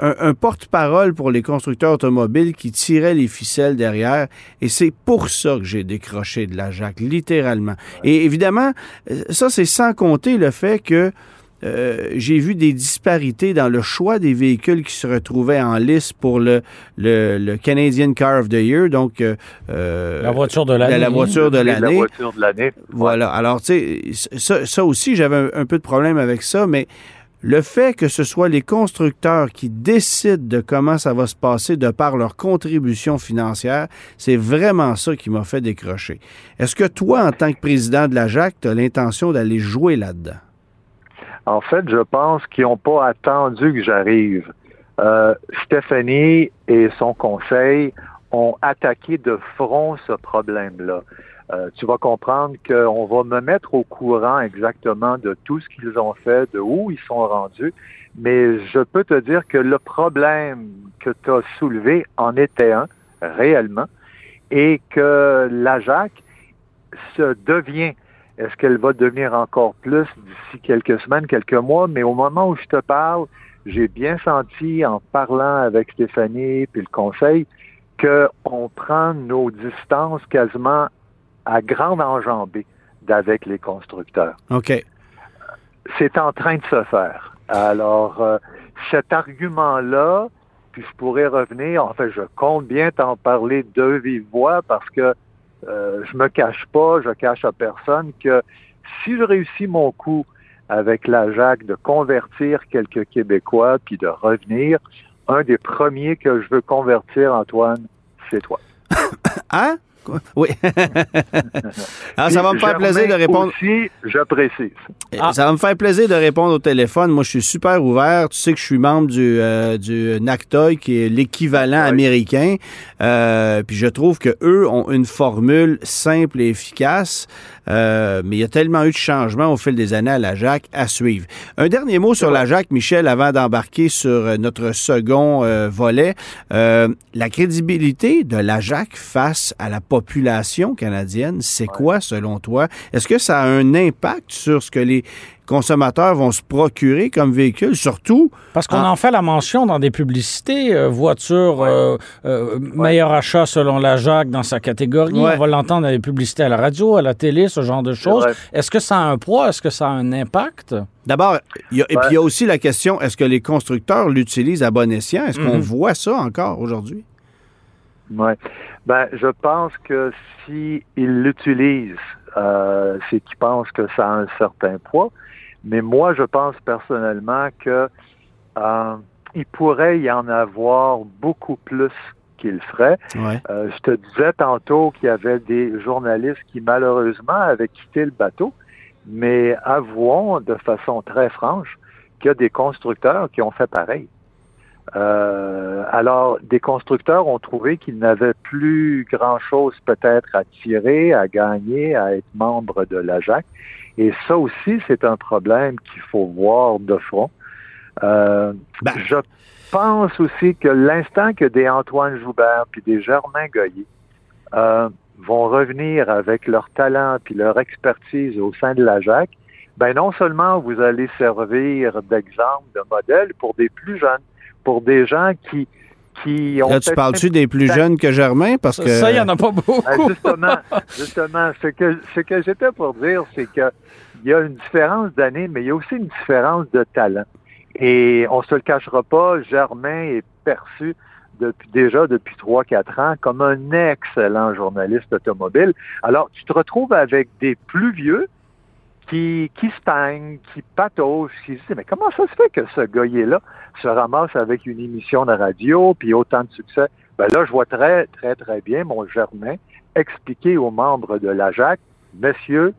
[SPEAKER 2] un- un porte-parole pour les constructeurs automobiles qui tiraient les ficelles derrière. Et c'est pour ça que j'ai décroché de la JAC, littéralement. Et évidemment, euh, ça, c'est sans compter le fait que euh, j'ai vu des disparités dans le choix des véhicules qui se retrouvaient en lice pour le, le, le Canadian Car of the Year, donc euh, euh,
[SPEAKER 3] La voiture de
[SPEAKER 2] la,
[SPEAKER 3] l'année.
[SPEAKER 2] la voiture de
[SPEAKER 4] La
[SPEAKER 2] l'année.
[SPEAKER 4] voiture de l'année.
[SPEAKER 2] Voilà. Alors, tu sais, ça, ça aussi, j'avais un, un peu de problème avec ça, mais le fait que ce soit les constructeurs qui décident de comment ça va se passer de par leur contribution financière, c'est vraiment ça qui m'a fait décrocher. Est-ce que toi, en tant que président de la JAC, tu as l'intention d'aller jouer là-dedans?
[SPEAKER 4] En fait, je pense qu'ils n'ont pas attendu que j'arrive. Euh, Stéphanie et son conseil ont attaqué de front ce problème-là. Euh, tu vas comprendre qu'on va me mettre au courant exactement de tout ce qu'ils ont fait, de où ils sont rendus, mais je peux te dire que le problème que tu as soulevé en était un, réellement, et que la JAC se devient est-ce qu'elle va devenir encore plus d'ici quelques semaines, quelques mois? Mais au moment où je te parle, j'ai bien senti en parlant avec Stéphanie puis le conseil qu'on prend nos distances quasiment à grande enjambée d'avec les constructeurs.
[SPEAKER 2] OK.
[SPEAKER 4] C'est en train de se faire. Alors, euh, cet argument-là, puis je pourrais revenir, en fait, je compte bien t'en parler de vive voix parce que euh, je me cache pas, je cache à personne que si je réussis mon coup avec la JAC de convertir quelques Québécois puis de revenir, un des premiers que je veux convertir, Antoine, c'est toi. *laughs*
[SPEAKER 2] Hein? Oui. *laughs* ah, ça va me faire plaisir de répondre.
[SPEAKER 4] Aussi, je précise.
[SPEAKER 3] Ah.
[SPEAKER 2] Ça va me faire plaisir de répondre au téléphone. Moi, je suis super ouvert. Tu sais que je suis membre du, euh, du NACTOY, qui est l'équivalent
[SPEAKER 4] Oui.
[SPEAKER 2] américain. Euh, puis je trouve que eux ont une formule simple et efficace. Euh, mais il y a tellement eu de changements au fil des années à la à suivre. Un dernier mot sur la Michel, avant d'embarquer sur euh, notre second euh, volet. Euh, la crédibilité de la JAC face à la population canadienne, c'est quoi selon toi? Est-ce que ça a un impact sur ce que les consommateurs vont se procurer comme véhicule, surtout
[SPEAKER 3] Parce qu'on en fait la mention dans des publicités, euh, voiture, euh, euh, meilleur achat selon la JAC dans sa catégorie.
[SPEAKER 2] Ouais.
[SPEAKER 3] On va l'entendre dans les publicités à la radio, à la télé, ce genre de choses. Est-ce que ça a un poids? Est-ce que ça a un impact?
[SPEAKER 2] D'abord, il y a- et
[SPEAKER 4] Ouais.
[SPEAKER 2] puis il y a aussi la question, est-ce que les constructeurs l'utilisent à bon escient? Est-ce qu'on
[SPEAKER 3] Mhm.
[SPEAKER 2] voit ça encore aujourd'hui?
[SPEAKER 4] Ouais. Ben, je pense que s'ils l'utilisent, euh, c'est qu'ils pensent que ça a un certain poids. Mais moi, je pense personnellement que euh, il pourrait y en avoir beaucoup plus qu'il ferait.
[SPEAKER 2] Ouais.
[SPEAKER 4] Euh, je te disais tantôt qu'il y avait des journalistes qui malheureusement avaient quitté le bateau, mais avouons de façon très franche qu'il y a des constructeurs qui ont fait pareil. Euh, alors, des constructeurs ont trouvé qu'ils n'avaient plus grand-chose peut-être à tirer, à gagner, à être membre de l'AJAC. Et ça aussi, c'est un problème qu'il faut voir de front. Euh,
[SPEAKER 2] Ben.
[SPEAKER 4] Je pense aussi que l'instant que des Antoine Joubert puis des Germain Goyer euh, vont revenir avec leur talent puis leur expertise au sein de l'AJAC, ben non seulement vous allez servir d'exemple, de modèle pour des plus jeunes, pour des gens qui qui ont
[SPEAKER 2] Là, tu parles-tu des plus jeunes que Germain? Parce que.
[SPEAKER 3] Ça, il n'y en a pas beaucoup.
[SPEAKER 4] ben, justement, justement, ce que, ce que j'étais pour dire, c'est que il y a une différence d'année, mais il y a aussi une différence de talent. Et on se le cachera pas, Germain est perçu depuis déjà depuis 3-4 ans comme un excellent journaliste automobile. Alors, tu te retrouves avec des plus vieux qui, qui stagnent, qui pataugent, qui se disent, mais comment ça se fait que ce gars-là se ramasse avec une émission de radio puis autant de succès? Ben là, je vois très, très, très bien mon Germain expliquer aux membres de l'AJAC, messieurs,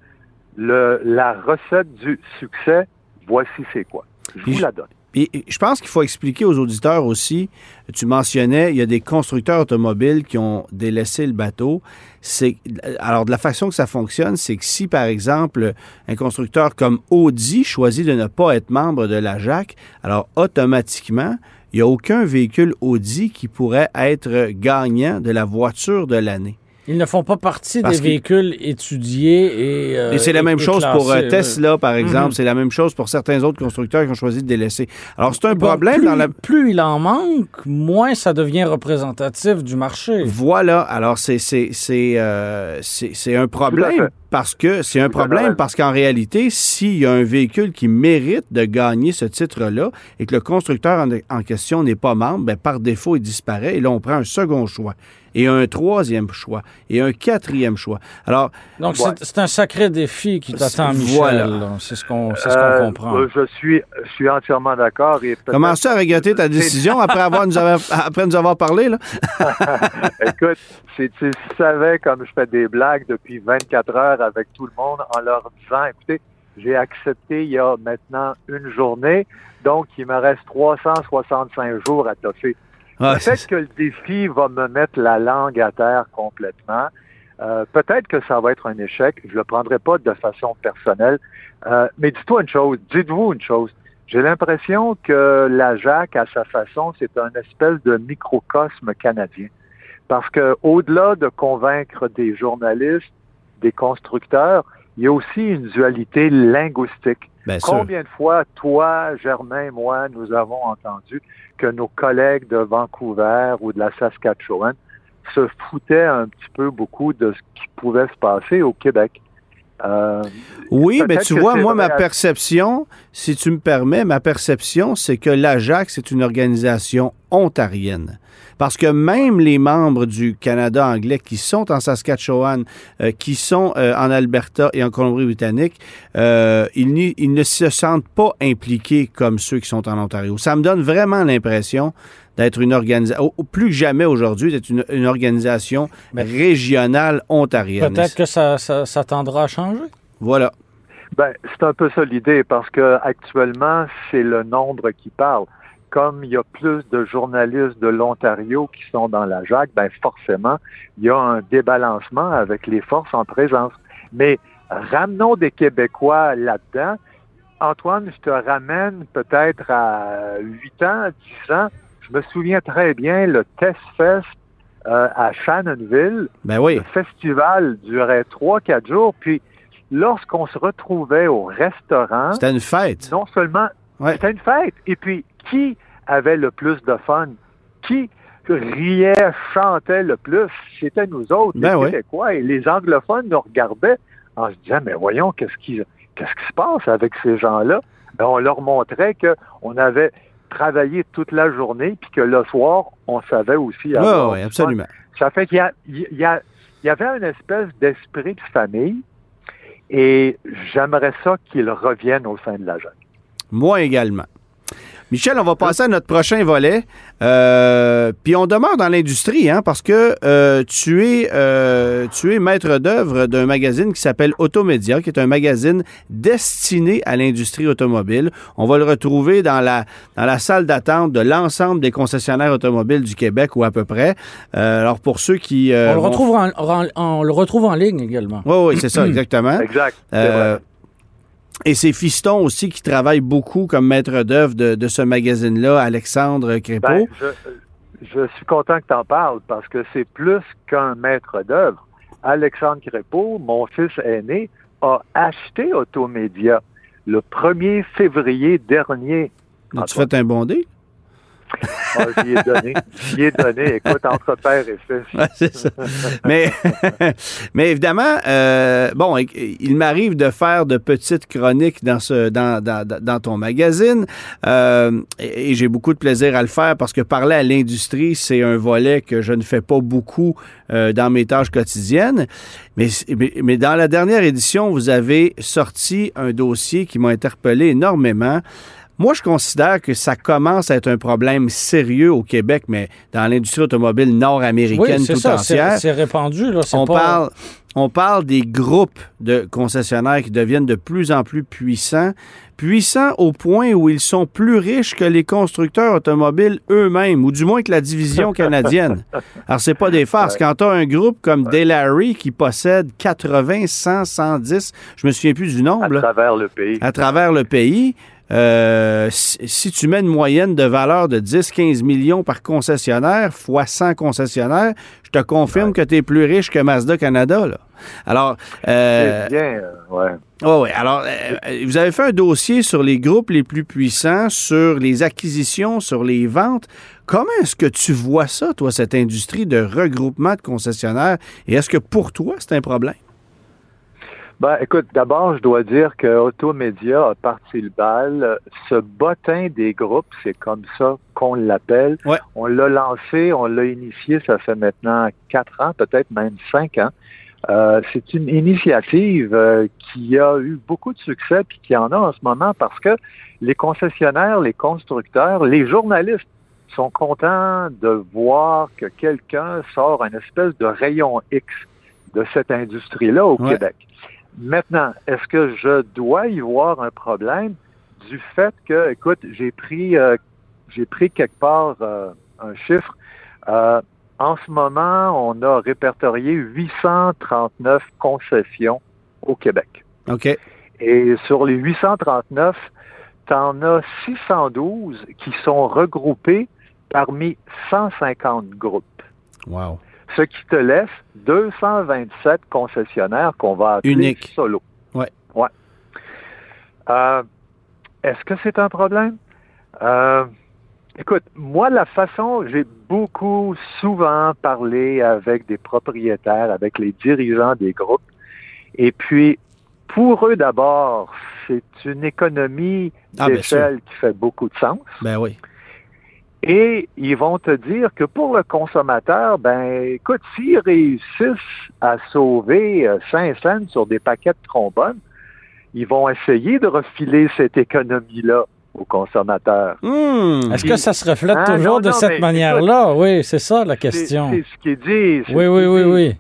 [SPEAKER 4] le, la recette du succès, voici c'est quoi. Je vous la donne.
[SPEAKER 2] Puis je pense qu'il faut expliquer aux auditeurs aussi, tu mentionnais, il y a des constructeurs automobiles qui ont délaissé le bateau. C'est alors de la façon que ça fonctionne, c'est que si par exemple un constructeur comme Audi choisit de ne pas être membre de la JAC, alors automatiquement, il n'y a aucun véhicule Audi qui pourrait être gagnant de la voiture de l'année.
[SPEAKER 3] Ils ne font pas partie
[SPEAKER 2] Parce
[SPEAKER 3] des véhicules étudiés et. euh,
[SPEAKER 2] Et c'est la
[SPEAKER 3] et-
[SPEAKER 2] même
[SPEAKER 3] et
[SPEAKER 2] chose pour euh, Tesla, par exemple.
[SPEAKER 3] Mhm.
[SPEAKER 2] C'est la même chose pour certains autres constructeurs qui ont choisi de délaisser. Alors, c'est un
[SPEAKER 3] Bon,
[SPEAKER 2] problème
[SPEAKER 3] plus,
[SPEAKER 2] dans la...
[SPEAKER 3] plus il en manque, moins ça devient représentatif du marché.
[SPEAKER 2] Voilà. Alors, c'est c'est c'est euh, un problème
[SPEAKER 4] fait.
[SPEAKER 2] Parce que c'est un problème parce qu'en réalité, s'il y a un véhicule qui mérite de gagner ce titre-là et que le constructeur en, en question n'est pas membre, ben, par défaut, il disparaît. Et là, on prend un second choix et un troisième choix et un quatrième choix. Alors,
[SPEAKER 3] Donc,
[SPEAKER 4] Ouais.
[SPEAKER 3] c'est- un sacré défi qui t'attend, Michel.
[SPEAKER 2] Voilà.
[SPEAKER 3] là. C'est ce qu'on c'est ce qu'on
[SPEAKER 4] Euh,
[SPEAKER 3] comprend.
[SPEAKER 4] je suis, je suis entièrement d'accord.
[SPEAKER 2] comment ça à regretter ta *laughs* décision après avoir nous avoir, après nous avoir parlé là? *laughs*
[SPEAKER 4] Écoute, si tu savais comme je fais des blagues depuis 24 heures avec tout le monde en leur disant, écoutez, j'ai accepté il y a maintenant une journée, donc il me reste 365 jours à toffer.
[SPEAKER 2] Ah,
[SPEAKER 4] Peut-être que le défi va me mettre la langue à terre complètement. Euh, peut-être que ça va être un échec. Je le prendrai pas de façon personnelle. Euh, mais dis-toi une chose, dites-vous une chose. J'ai l'impression que la JAC, à sa façon, c'est un espèce de microcosme canadien. Parce que au-delà de convaincre des journalistes, des constructeurs, il y a aussi une dualité linguistique.
[SPEAKER 2] Bien sûr.
[SPEAKER 4] Combien de fois, toi, Germain, moi, nous avons entendu que nos collègues de Vancouver ou de la Saskatchewan se foutaient un petit peu beaucoup de ce qui pouvait se passer au Québec? Euh,
[SPEAKER 2] Oui, mais tu vois, moi, ma perception, si tu me permets, ma perception, c'est que l'AJAC, c'est une organisation ontarienne. Parce que même les membres du Canada anglais qui sont en Saskatchewan, euh, qui sont euh, en Alberta et en Colombie-Britannique, euh, ils ne se sentent pas impliqués comme ceux qui sont en Ontario. Ça me donne vraiment l'impression d'être une organisation, plus que jamais aujourd'hui, d'être une, une organisation
[SPEAKER 3] Mais-
[SPEAKER 2] régionale ontarienne.
[SPEAKER 3] Peut-être que ça, ça, ça tendra à changer.
[SPEAKER 2] Voilà.
[SPEAKER 4] Ben, c'est un peu ça l'idée, parce que actuellement, c'est le nombre qui parle. Comme il y a plus de journalistes de l'Ontario qui sont dans la JAC, ben forcément, il y a un débalancement avec les forces en présence. Mais ramenons des Québécois là-dedans. Antoine, je te ramène peut-être à 8 ans, 10 ans. Je me souviens très bien le Test Fest euh, à Shannonville.
[SPEAKER 2] Ben oui.
[SPEAKER 4] Le festival durait 3-4 jours. Puis, lorsqu'on se retrouvait au restaurant,
[SPEAKER 2] C'était une fête.
[SPEAKER 4] non seulement
[SPEAKER 2] Ouais.
[SPEAKER 4] c'était une fête, et puis qui avait le plus de fun? Qui riait, chantait le plus? C'était nous autres,
[SPEAKER 2] Ben
[SPEAKER 4] les. Québécois. Et les anglophones nous regardaient en se disant, mais voyons, qu'est-ce qui, qu'est-ce qui se passe avec ces gens-là? Ben, on leur montrait qu'on avait travaillé toute la journée, puis que le soir, on savait aussi
[SPEAKER 2] Oui,
[SPEAKER 4] fun.
[SPEAKER 2] absolument.
[SPEAKER 4] Ça fait qu'il y, a, il y, a, il y avait une espèce d'esprit de famille et j'aimerais ça qu'il revienne au sein de la jeune.
[SPEAKER 2] Moi également. Michel, on va passer à notre prochain volet. Euh, puis on demeure dans l'industrie, hein, parce que euh, tu, es, euh, tu es maître d'œuvre d'un magazine qui s'appelle Automédia, qui est un magazine destiné à l'industrie automobile. On va le retrouver dans la, dans la salle d'attente de l'ensemble des concessionnaires automobiles du Québec, ou à peu près. alors pour ceux qui...
[SPEAKER 3] on, le retrouve en, on le retrouve en ligne également.
[SPEAKER 2] Oui, oui, c'est ça, *clears throat* exactement.
[SPEAKER 4] exact.
[SPEAKER 2] Et c'est Fiston aussi qui travaille beaucoup comme maître d'œuvre de, ce magazine-là, Alexandre Crépeau. Ben,
[SPEAKER 4] je, suis content que tu en parles parce que c'est plus qu'un maître d'œuvre. Alexandre Crépeau, mon fils aîné, a acheté Automédia le 1er février dernier.
[SPEAKER 2] As-tu fait un bon *laughs*
[SPEAKER 4] ah, j'y ai donné. J'y ai donné. Écoute, entre père et fils.
[SPEAKER 2] mais, *laughs* mais évidemment, euh, bon, il m'arrive de faire de petites chroniques dans, ce, dans, dans, dans ton magazine euh, et, j'ai beaucoup de plaisir à le faire parce que parler à l'industrie, c'est un volet que je ne fais pas beaucoup euh, dans mes tâches quotidiennes. Mais, mais, dans la dernière édition, vous avez sorti un dossier qui m'a interpellé énormément. Moi, je considère que ça commence à être un problème sérieux au Québec, mais dans l'industrie automobile nord-américaine tout entière.
[SPEAKER 3] C'est répandu. Là,
[SPEAKER 2] on, parle, on parle des groupes de concessionnaires qui deviennent de plus en plus puissants, puissants au point où ils sont plus riches que les constructeurs automobiles eux-mêmes, ou du moins que la division *laughs* canadienne. Alors, c'est pas des farces. Quand tu as un groupe comme Delary qui possède 80, 100, 110, je me souviens plus du nombre.
[SPEAKER 4] À travers le pays.
[SPEAKER 2] À travers le pays. Euh, si, tu mets une moyenne de valeur de 10-15 millions par concessionnaire, fois 100 concessionnaires, je te confirme que tu es plus riche que Mazda Canada. Là. Alors,
[SPEAKER 4] euh, bien, euh, ouais.
[SPEAKER 2] Oh, ouais. Alors, vous avez fait un dossier sur les groupes les plus puissants, sur les acquisitions, sur les ventes. Comment est-ce que tu vois ça, toi, cette industrie de regroupement de concessionnaires? Et est-ce que pour toi, c'est un problème?
[SPEAKER 4] Ben, écoute, d'abord, je dois dire que Automédia a parti le bal. Ce bottin des groupes, c'est comme ça qu'on l'appelle. On l'a lancé, on l'a initié, ça fait maintenant quatre ans, peut-être même cinq ans. Euh, c'est une initiative euh, qui a eu beaucoup de succès puis qui en a en ce moment parce que les concessionnaires, les constructeurs, les journalistes sont contents de voir que quelqu'un sort un espèce de rayon X de cette industrie-là au Québec. Maintenant, est-ce que je dois y voir un problème du fait que, écoute, j'ai pris, euh, j'ai pris quelque part euh, un chiffre. Euh, en ce moment, on a répertorié 839 concessions au Québec.
[SPEAKER 2] OK.
[SPEAKER 4] Et sur les 839, tu en as 612 qui sont regroupés parmi 150 groupes.
[SPEAKER 2] Wow
[SPEAKER 4] ce qui te laisse 227 concessionnaires qu'on va appeler
[SPEAKER 2] Unique.
[SPEAKER 4] solo.
[SPEAKER 2] Ouais.
[SPEAKER 4] Ouais. Euh, est-ce que c'est un problème? Euh, écoute, moi, la façon, j'ai beaucoup souvent parlé avec des propriétaires, avec les dirigeants des groupes, et puis, pour eux d'abord, c'est une économie ah, d'échelle qui fait beaucoup de sens.
[SPEAKER 2] Ben oui.
[SPEAKER 4] Et ils vont te dire que pour le consommateur, ben écoute, s'ils réussissent à sauver 5 euh, cents sur des paquets de trombones, ils vont essayer de refiler cette économie-là aux consommateurs.
[SPEAKER 3] Hmm. Est-ce que ça se reflète ah, toujours de cette manière-là? Oui, c'est ça la question.
[SPEAKER 4] C'est ce qu'ils disent.
[SPEAKER 3] Oui, oui, oui, oui,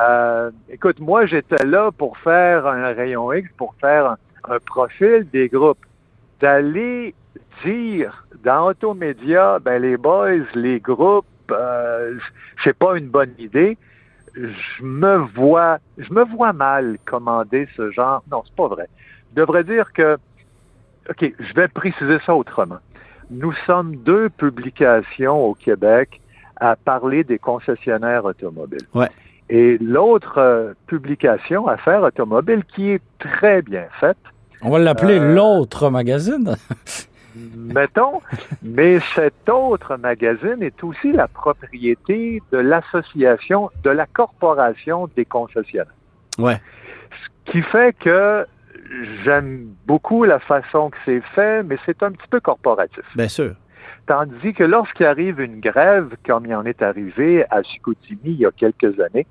[SPEAKER 4] euh, écoute, moi, j'étais là pour faire un rayon X, pour faire un profil des groupes. D'aller dire dans Automédia, ben les boys, les groupes, euh, c'est pas une bonne idée. Je me vois, je me vois mal commander ce genre. Non, c'est pas vrai. Je devrais dire que, ok, je vais préciser ça autrement. Nous sommes deux publications au Québec à parler des concessionnaires automobiles.
[SPEAKER 2] Ouais.
[SPEAKER 4] Et l'autre euh, publication, Affaires automobiles, qui est très bien faite.
[SPEAKER 3] On va l'appeler euh, l'autre magazine. *laughs* *laughs*
[SPEAKER 4] mettons, mais cet autre magazine est aussi la propriété de l'association, de la corporation des concessionnaires.
[SPEAKER 2] Ouais.
[SPEAKER 4] Ce qui fait que j'aime beaucoup la façon que c'est fait, mais c'est un petit peu corporatif.
[SPEAKER 2] Bien sûr.
[SPEAKER 4] Tandis que lorsqu'il arrive une grève, comme il en est arrivé à Chicoutimi il y a quelques années,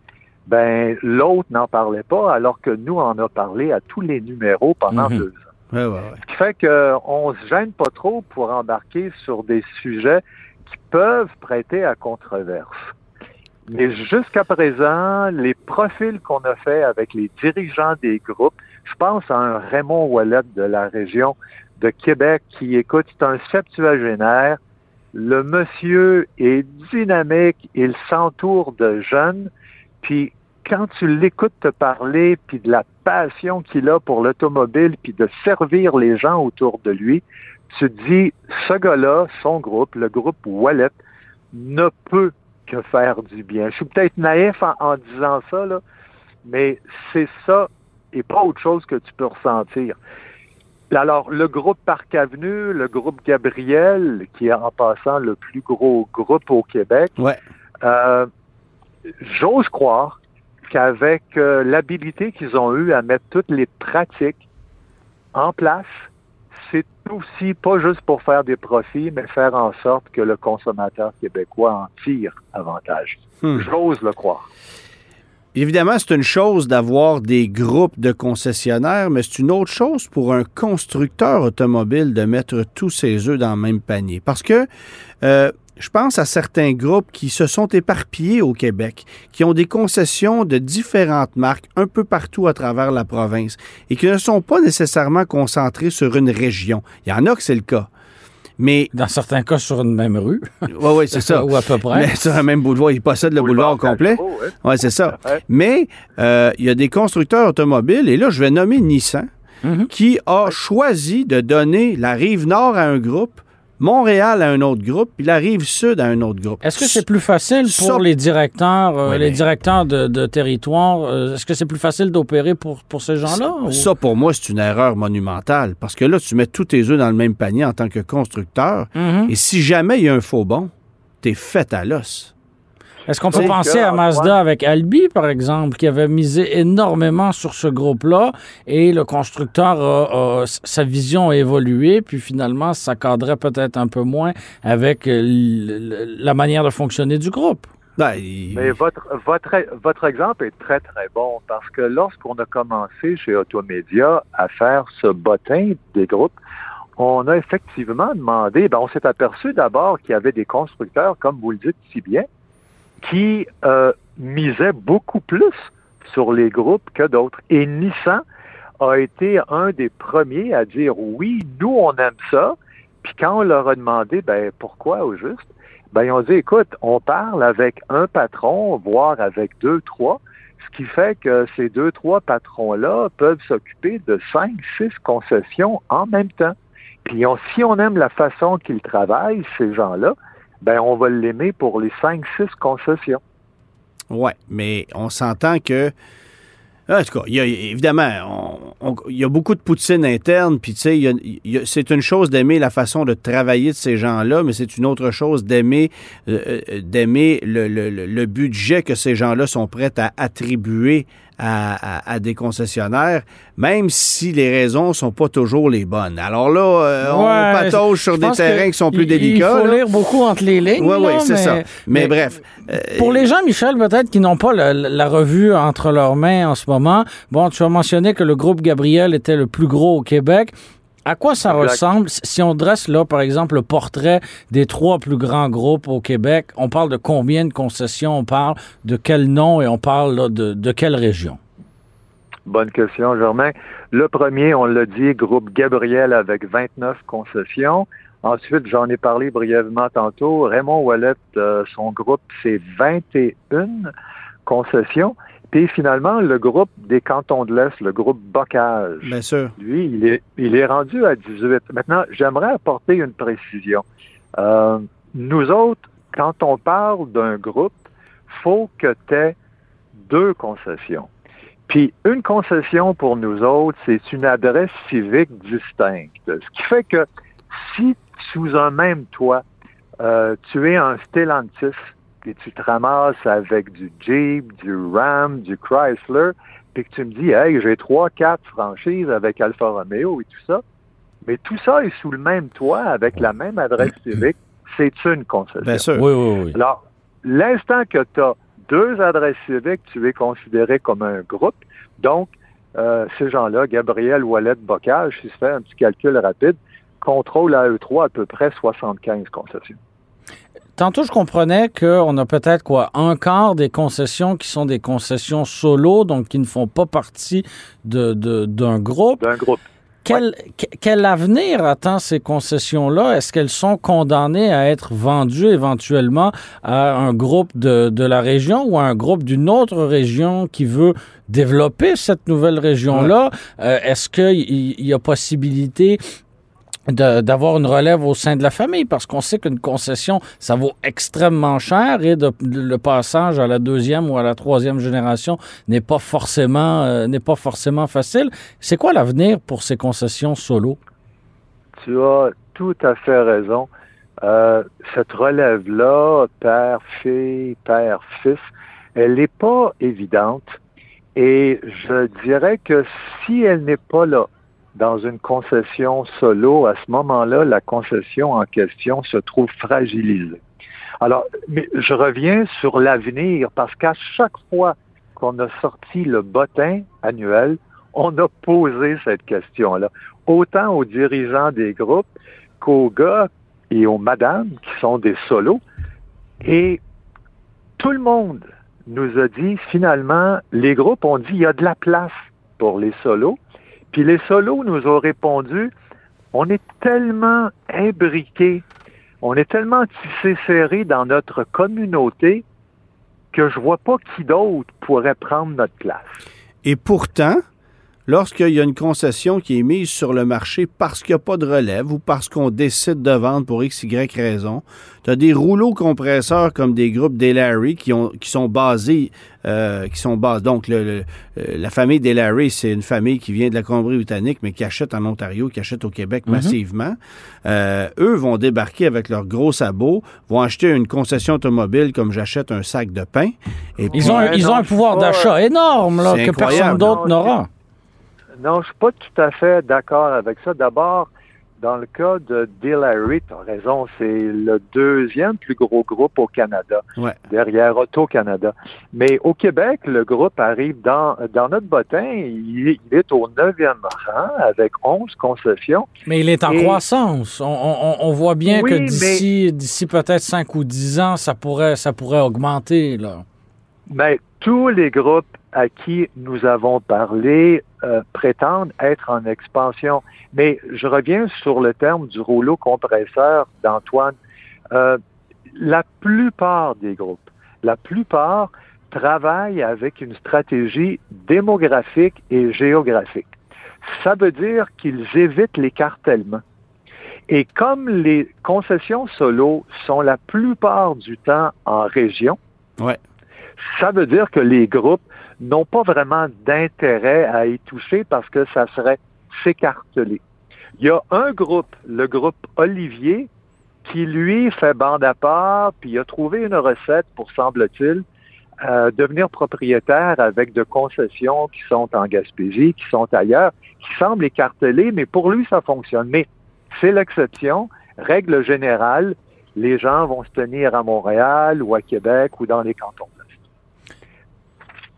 [SPEAKER 4] ben l'autre n'en parlait pas, alors que nous en a parlé à tous les numéros pendant
[SPEAKER 2] Mhm.
[SPEAKER 4] deux ans. Ce qui fait qu'on se gêne pas trop pour embarquer sur des sujets qui peuvent prêter à controverse. Mais jusqu'à présent, les profils qu'on a fait avec les dirigeants des groupes, je pense à un Raymond Wallet de la région de Québec qui écoute, c'est un septuagénaire. Le monsieur est dynamique, il s'entoure de jeunes, puis quand tu l'écoutes te parler, puis de la passion qu'il a pour l'automobile, puis de servir les gens autour de lui, tu te dis, ce gars-là, son groupe, le groupe Wallet, ne peut que faire du bien. Je suis peut-être naïf en, en disant ça, là, mais c'est ça et pas autre chose que tu peux ressentir. Alors, le groupe Parc Avenue, le groupe Gabriel, qui est en passant le plus gros groupe au Québec,
[SPEAKER 2] Ouais.
[SPEAKER 4] euh, j'ose croire qu'avec euh, l'habilité qu'ils ont eue à mettre toutes les pratiques en place, c'est aussi pas juste pour faire des profits, mais faire en sorte que le consommateur québécois en tire avantage.
[SPEAKER 2] Hmm.
[SPEAKER 4] J'ose le croire.
[SPEAKER 2] Évidemment, c'est une chose d'avoir des groupes de concessionnaires, mais c'est une autre chose pour un constructeur automobile de mettre tous ses œufs dans le même panier. Parce que euh, je pense à certains groupes qui se sont éparpillés au Québec, qui ont des concessions de différentes marques un peu partout à travers la province et qui ne sont pas nécessairement concentrés sur une région. Il y en a que c'est le cas. Mais,
[SPEAKER 3] Dans certains cas, sur une même rue.
[SPEAKER 2] oui, oui, c'est ça. *laughs*
[SPEAKER 3] Ou à peu près.
[SPEAKER 2] Mais sur un même boulevard, ils possèdent le boulevard, au complet. Oui, c'est ça.
[SPEAKER 4] Ouais.
[SPEAKER 2] Mais euh, il y a des constructeurs automobiles, et là, je vais nommer Nissan,
[SPEAKER 3] Mhm.
[SPEAKER 2] qui a choisi de donner la rive nord à un groupe, Montréal à un autre groupe, puis la rive sud à un autre groupe.
[SPEAKER 3] Est-ce que c'est plus facile pour
[SPEAKER 2] Ça-
[SPEAKER 3] les directeurs, euh,
[SPEAKER 2] Ouais,
[SPEAKER 3] les
[SPEAKER 2] mais-
[SPEAKER 3] directeurs de, de territoire? euh, Est-ce que c'est plus facile d'opérer pour, pour ces gens-là? ou-
[SPEAKER 2] Ça, pour moi, c'est une erreur monumentale, parce que là, tu mets tous tes œufs dans le même panier en tant que constructeur,
[SPEAKER 3] Mhm.
[SPEAKER 2] et si jamais il y a un faux bon, t'es fait à l'os.
[SPEAKER 3] Est-ce qu'on peut penser à Mazda avec Albi, par exemple, qui avait misé énormément sur ce groupe-là et le constructeur, a- a- sa vision a évolué, puis finalement, ça cadrait peut-être un peu moins avec euh, la manière de fonctionner du groupe?
[SPEAKER 2] Ben,
[SPEAKER 4] Mais votre, votre, votre exemple est très, très bon parce que lorsqu'on a commencé chez Automédia à faire ce bottin des groupes, on a effectivement demandé, ben, on s'est aperçu d'abord qu'il y avait des constructeurs, comme vous le dites si bien, qui euh, misaient beaucoup plus sur les groupes que d'autres. Et Nissan a été un des premiers à dire oui, nous, on aime ça. Puis quand on leur a demandé, ben, pourquoi au juste? Ben, ils ont dit, écoute, on parle avec un patron, voire avec deux, trois, ce qui fait que ces deux, trois patrons-là peuvent s'occuper de cinq, six concessions en même temps. Puis on- si on aime la façon qu'ils travaillent, ces gens-là, ben, on va l'aimer pour les cinq, six concessions.
[SPEAKER 2] Ouais, mais on s'entend que. En tout cas, y a, évidemment, il y a beaucoup de poutine interne, puis tu sais, c'est une chose d'aimer la façon de travailler de ces gens-là, mais c'est une autre chose d'aimer euh, euh, d'aimer le- le budget que ces gens-là sont prêts à attribuer à, à- à des concessionnaires, même si les raisons sont pas toujours les bonnes. Alors là, euh, on patauge sur des terrains qui sont plus
[SPEAKER 3] il-
[SPEAKER 2] délicats.
[SPEAKER 3] Il faut
[SPEAKER 2] là.
[SPEAKER 3] lire beaucoup entre les lignes.
[SPEAKER 2] Oui, oui, c'est
[SPEAKER 3] mais-
[SPEAKER 2] ça. Mais, bref. euh,
[SPEAKER 3] Pour les gens, Michel, peut-être qui n'ont pas la, la revue entre leurs mains en ce moment, bon, tu as mentionné que le groupe Gabriel était le plus gros au Québec. À quoi ça
[SPEAKER 4] Exact.
[SPEAKER 3] ressemble? Si on dresse là, par exemple, le portrait des trois plus grands groupes au Québec? On parle de combien de concessions? On parle? De quel nom et on parle là, de, de quelle région?
[SPEAKER 4] Bonne question, Germain. Le premier, on l'a dit, groupe Gabriel avec 29 concessions. Ensuite, j'en ai parlé brièvement tantôt. Raymond Wallet, euh, son groupe, c'est 21 concessions. Puis finalement, le groupe des cantons de l'Est, le groupe Bocage,
[SPEAKER 2] Bien sûr.
[SPEAKER 4] lui, il est, il est rendu à 18. Maintenant, j'aimerais apporter une précision. Euh, nous autres, quand on parle d'un groupe, faut que tu aies deux concessions. Puis une concession pour nous autres, c'est une adresse civique distincte. Ce qui fait que si sous un même toit, euh, tu es un Stellantis et tu te ramasses avec du Jeep, du Ram, du Chrysler, puis que tu me dis, hey, j'ai trois, quatre franchises avec Alfa Romeo et tout ça, mais tout ça est sous le même toit avec la même adresse *clears throat* civique, c'est une concession.
[SPEAKER 2] Bien sûr.
[SPEAKER 3] Oui, oui, oui.
[SPEAKER 4] Alors, l'instant que tu as deux adresses civiques, tu es considéré comme un groupe. Donc, euh, ces gens-là, Gabriel Wallet Bocage, si se fait un petit calcul rapide, contrôle à eux trois à peu près 75 concessions.
[SPEAKER 3] Tantôt, je comprenais qu'on a peut-être quoi un quart des concessions qui sont des concessions solo, donc qui ne font pas partie de, de- d'un groupe.
[SPEAKER 4] D'un groupe.
[SPEAKER 3] Quel, que- quel avenir attend ces concessions-là? Est-ce qu'elles sont condamnées à être vendues éventuellement à un groupe de, de la région ou à un groupe d'une autre région qui veut développer cette nouvelle région-là? Euh, Est-ce qu'il il y a possibilité de- d'avoir une relève au sein de la famille parce qu'on sait qu'une concession, ça vaut extrêmement cher et le passage à la deuxième ou à la troisième génération n'est pas forcément euh, n'est pas forcément facile. C'est quoi l'avenir pour ces concessions solo?
[SPEAKER 4] Tu as tout à fait raison. Euh, cette relève-là, père, fille, père, fils, elle n'est pas évidente. Et je dirais que si elle n'est pas là dans une concession solo, à ce moment-là, la concession en question se trouve fragilisée. Alors, mais je reviens sur l'avenir parce qu'à chaque fois qu'on a sorti le bottin annuel, on a posé cette question-là, autant aux dirigeants des groupes qu'aux gars et aux madames qui sont des solos. Et tout le monde nous a dit, finalement, les groupes ont dit, il y a de la place pour les solos. Puis les solos nous ont répondu, on est tellement imbriqués, on est tellement tissés serrés dans notre communauté que je vois pas qui d'autre pourrait prendre notre place.
[SPEAKER 2] Et pourtant, lorsqu'il y a une concession qui est mise sur le marché parce qu'il n'y a pas de relève ou parce qu'on décide de vendre pour X, Y raison, tu as des rouleaux compresseurs comme des groupes Delary qui, ont, qui sont basés, euh, qui sont basés. Donc, le, le- euh, la famille Delary, c'est une famille qui vient de la Colombie-Britannique, mais qui achète en Ontario, qui achète au Québec massivement. Euh, eux vont débarquer avec leurs gros sabots, vont acheter une concession automobile comme j'achète un sac de pain. Et puis,
[SPEAKER 3] Ils ont, ils un pouvoir d'achat énorme là, que
[SPEAKER 2] incroyable.
[SPEAKER 3] personne d'autre n'aura.
[SPEAKER 4] Non, je suis pas tout à fait d'accord avec ça. D'abord, dans le cas de Delary, tu as raison, c'est le deuxième plus gros groupe au Canada,
[SPEAKER 2] Ouais.
[SPEAKER 4] derrière Auto-Canada. Mais au Québec, le groupe arrive dans, dans notre bottin, il est, il est au neuvième rang avec 11 concessions.
[SPEAKER 3] Mais il est en
[SPEAKER 4] Et-
[SPEAKER 3] croissance. On, on- on voit bien
[SPEAKER 4] Oui,
[SPEAKER 3] que
[SPEAKER 4] mais-
[SPEAKER 3] d'ici peut-être 5 ou 10 ans, ça pourrait, ça pourrait augmenter. Là.
[SPEAKER 4] Mais tous les groupes à qui nous avons parlé euh, prétendent être en expansion. Mais je reviens sur le terme du rouleau compresseur d'Antoine. Euh, la plupart des groupes, la plupart travaillent avec une stratégie démographique et géographique. Ça veut dire qu'ils évitent l'écartèlement. Et comme les concessions solo sont la plupart du temps en région,
[SPEAKER 2] Ouais.
[SPEAKER 4] ça veut dire que les groupes n'ont pas vraiment d'intérêt à y toucher parce que ça serait s'écarteler. Il y a un groupe, le groupe Olivier, qui lui fait bande à part, puis a trouvé une recette pour, semble-t-il, euh, devenir propriétaire avec de concessions qui sont en Gaspésie, qui sont ailleurs, qui semblent écartelées, mais pour lui, ça fonctionne. Mais c'est l'exception. Règle générale, les gens vont se tenir à Montréal ou à Québec ou dans les cantons.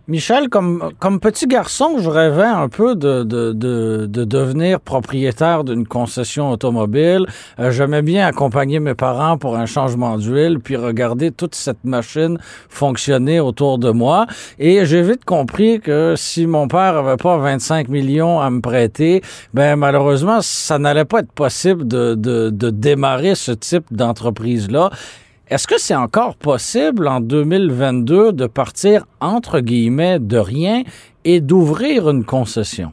[SPEAKER 3] Michel, comme, comme petit garçon, je rêvais un peu de, de, de, de devenir propriétaire d'une concession automobile. Euh, J'aimais bien accompagner mes parents pour un changement d'huile, puis regarder toute cette machine fonctionner autour de moi. Et j'ai vite compris que si mon père avait pas 25 millions à me prêter, ben malheureusement, ça n'allait pas être possible de, de, de démarrer ce type d'entreprise-là. Est-ce que c'est encore possible en 2022 de partir entre guillemets de rien et d'ouvrir une concession?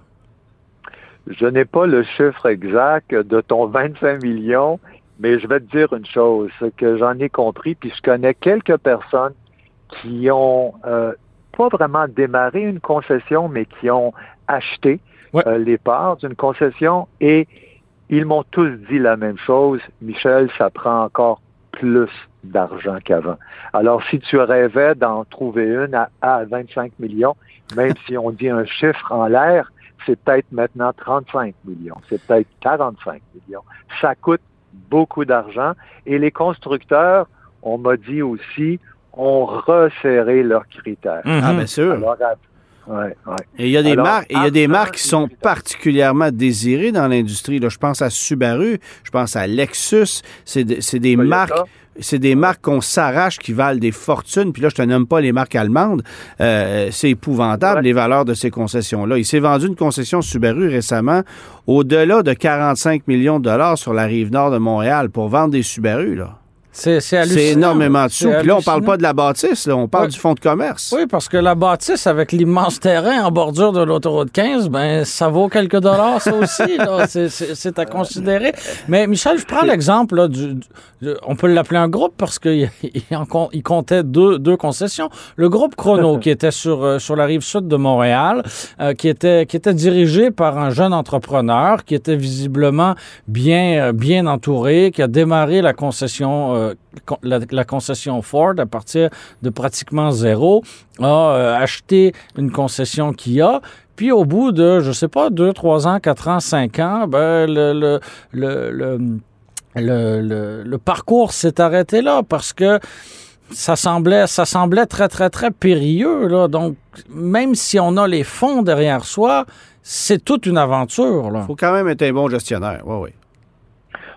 [SPEAKER 4] Je n'ai pas le chiffre exact de ton 25 millions, mais je vais te dire une chose, c'est que j'en ai compris, puis je connais quelques personnes qui ont euh, pas vraiment démarré une concession, mais qui ont acheté
[SPEAKER 3] Ouais.
[SPEAKER 4] euh, les parts d'une concession et ils m'ont tous dit la même chose. Michel, ça prend encore plus d'argent qu'avant. Alors, si tu rêvais d'en trouver une à, à 25 millions, même si on dit un chiffre en l'air, c'est peut-être maintenant 35 millions, c'est peut-être 45 millions. Ça coûte beaucoup d'argent. Et les constructeurs, on m'a dit aussi, ont resserré leurs critères.
[SPEAKER 3] Mhm.
[SPEAKER 2] Ah, bien sûr.
[SPEAKER 4] Alors, à- ouais, ouais.
[SPEAKER 2] Et il y a des
[SPEAKER 4] Alors,
[SPEAKER 2] marques, et il y a des
[SPEAKER 4] avant
[SPEAKER 2] marques qui sont particulièrement désirées dans l'industrie. Je pense à Subaru, je pense à Lexus. C'est de- c'est des
[SPEAKER 4] Toyota.
[SPEAKER 2] marques. C'est des marques qu'on s'arrache qui valent des fortunes. Puis là, je te nomme pas les marques allemandes. Euh, c'est épouvantable,
[SPEAKER 4] Ouais.
[SPEAKER 2] les valeurs de ces concessions-là. Il s'est vendu une concession Subaru récemment au-delà de 45 millions de dollars sur la rive nord de Montréal pour vendre des Subaru. Là.
[SPEAKER 3] C'est
[SPEAKER 2] énormément de sous. Puis là, on parle pas de la bâtisse, là, on parle du fonds de commerce.
[SPEAKER 3] Oui, parce que la bâtisse avec l'immense terrain en bordure de l'autoroute 15, ben ça vaut quelques dollars, ça aussi. *laughs* C'est- à considérer. Mais Michel, je prends l'exemple là, du, du- on peut l'appeler un groupe parce qu'il *laughs* il il comptait deux, deux concessions. Le groupe Chrono *laughs* qui était sur euh, sur la rive sud de Montréal, euh, qui était qui était dirigé par un jeune entrepreneur qui était visiblement bien euh, bien entouré, qui a démarré la concession euh, con- la, concession Ford à partir de pratiquement zéro, a euh, acheté une concession Kia. Puis au bout de, je sais pas, deux, trois ans, quatre ans, cinq ans, ben, le, le, le, le, le, parcours s'est arrêté là parce que ça semblait, ça semblait très, très, très périlleux. Là. Donc, même si on a les fonds derrière soi, c'est toute une aventure.
[SPEAKER 2] Il faut quand même être un bon gestionnaire. Oui, oui.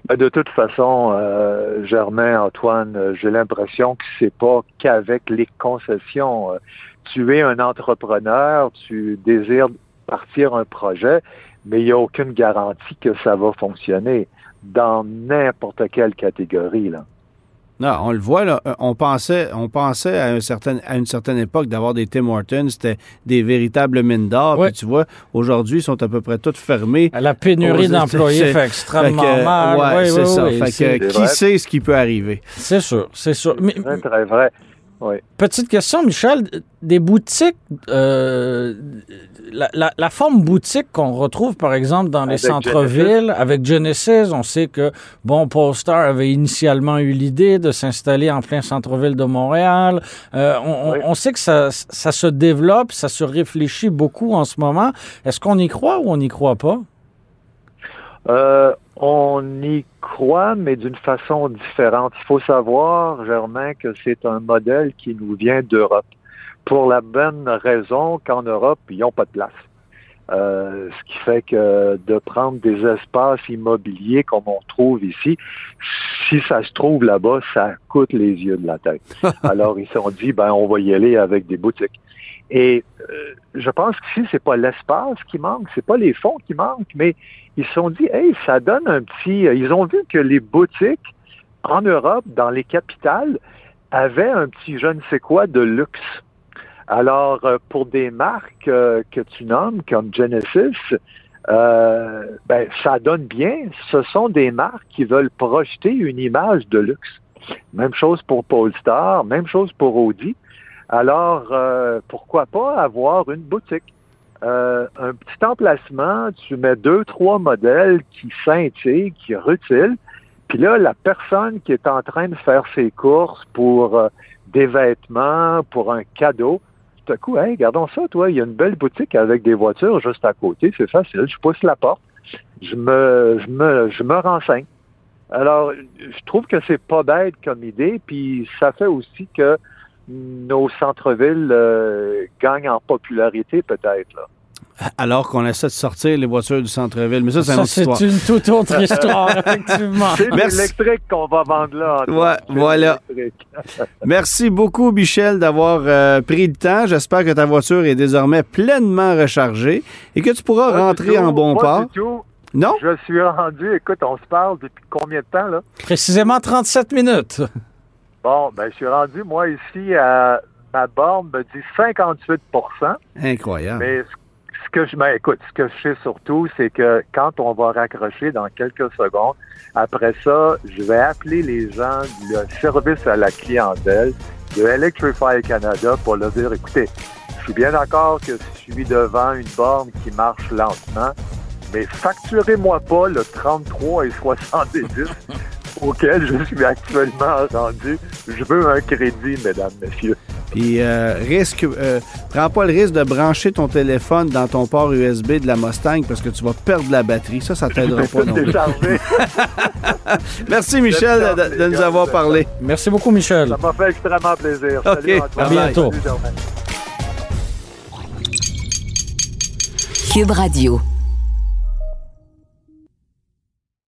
[SPEAKER 4] Ben, de toute façon, euh, Germain, Antoine, euh, j'ai l'impression que c'est pas qu'avec les concessions. Euh, Tu es un entrepreneur, tu désires partir un projet, mais il n'y a aucune garantie que ça va fonctionner dans n'importe quelle catégorie.
[SPEAKER 2] Non, on le voit, là. euh, On pensait, on pensait à, un certain, à une certaine époque d'avoir des Tim Hortons, c'était des véritables mines d'or.
[SPEAKER 3] Ouais.
[SPEAKER 2] Puis tu vois, aujourd'hui, ils sont à peu près toutes fermées.
[SPEAKER 3] La pénurie d'employés fait
[SPEAKER 2] Fait
[SPEAKER 3] extrêmement
[SPEAKER 2] que,
[SPEAKER 3] mal.
[SPEAKER 2] ouais,
[SPEAKER 3] Oui,
[SPEAKER 2] c'est
[SPEAKER 3] oui,
[SPEAKER 2] ça.
[SPEAKER 3] oui,
[SPEAKER 2] fait que qui
[SPEAKER 4] vrai.
[SPEAKER 2] sait ce qui peut arriver?
[SPEAKER 3] C'est sûr, c'est sûr. Mais,
[SPEAKER 4] Très, très vrai. Oui.
[SPEAKER 3] Petite question, Michel. Des boutiques, euh, la, la- la forme boutique qu'on retrouve, par exemple, dans les centres-villes, avec Genesis, on sait que, bon, Polestar avait initialement eu l'idée de s'installer en plein centre-ville de Montréal. Euh, on, on-
[SPEAKER 4] Oui.
[SPEAKER 3] on sait que ça, ça se développe, ça se réfléchit beaucoup en ce moment. Est-ce qu'on y croit ou on n'y croit pas?
[SPEAKER 4] Euh, on y croit, mais d'une façon différente. Il faut savoir, Germain, que c'est un modèle qui nous vient d'Europe. Pour la bonne raison qu'en Europe, ils n'ont pas de place. Euh, ce qui fait que de prendre des espaces immobiliers comme on trouve ici, si ça se trouve là-bas, ça coûte les yeux de la tête. *laughs* Alors ils se sont dit, ben on va y aller avec des boutiques. Et euh, je pense qu'ici, c'est pas l'espace qui manque, c'est pas les fonds qui manquent, mais ils se sont dit, hey, ça donne un petit. euh, Ils ont vu que les boutiques en Europe, dans les capitales, avaient un petit je ne sais quoi de luxe. Alors, euh, pour des marques euh, que tu nommes, comme Genesis, euh, ben, ça donne bien. Ce sont des marques qui veulent projeter une image de luxe. Même chose pour Polestar, même chose pour Audi. Alors, euh, pourquoi pas avoir une boutique? Euh, un petit emplacement, tu mets deux, trois modèles qui scintillent, qui rutilent, puis là, la personne qui est en train de faire ses courses pour euh, des vêtements, pour un cadeau, tout à coup, hey, regardons ça, toi, il y a une belle boutique avec des voitures juste à côté, c'est facile, je pousse la porte, je me, je me, je me renseigne. Alors, je trouve que c'est pas bête comme idée, puis ça fait aussi que nos centres-villes euh, gagnent en popularité peut-être. Là.
[SPEAKER 2] Alors qu'on essaie de sortir les voitures du centre-ville. Mais ça, c'est une autre
[SPEAKER 3] c'est
[SPEAKER 2] histoire.
[SPEAKER 3] une toute autre histoire, *laughs* effectivement.
[SPEAKER 4] C'est l'électrique qu'on va vendre là.
[SPEAKER 2] Ouais, voilà. *laughs* Merci beaucoup, Michel, d'avoir euh, pris le temps. J'espère que ta voiture est désormais pleinement rechargée et que tu pourras
[SPEAKER 4] Pas
[SPEAKER 2] rentrer
[SPEAKER 4] tout,
[SPEAKER 2] en bon
[SPEAKER 4] pas
[SPEAKER 2] port.
[SPEAKER 4] du tout.
[SPEAKER 2] Non?
[SPEAKER 4] Je suis rendu, écoute, on se parle depuis combien de temps là?
[SPEAKER 3] Précisément 37 minutes.
[SPEAKER 4] Bon, ben je suis rendu, moi, ici, à ma borne me dit 58%
[SPEAKER 2] Incroyable.
[SPEAKER 4] Mais ce que je ben, écoute, ce que je sais surtout, c'est que quand on va raccrocher dans quelques secondes, après ça, je vais appeler les gens du service à la clientèle de Electrify Canada pour leur dire écoutez, je suis bien d'accord que je suis devant une borne qui marche lentement, mais facturez-moi pas le 33 et 70 auquel je suis actuellement rendu. Je veux un crédit, mesdames, messieurs.
[SPEAKER 2] Puis euh, risque, euh, prends pas le risque de brancher ton téléphone dans ton port USB de la Mustang parce que tu vas perdre la batterie. Ça, ça t'aidera pas non plus. *laughs* Merci Michel de, de nous avoir parlé.
[SPEAKER 3] Merci beaucoup, Michel.
[SPEAKER 4] Ça m'a fait extrêmement plaisir. Salut,
[SPEAKER 3] à bientôt.
[SPEAKER 4] Salut.
[SPEAKER 1] Cube Radio.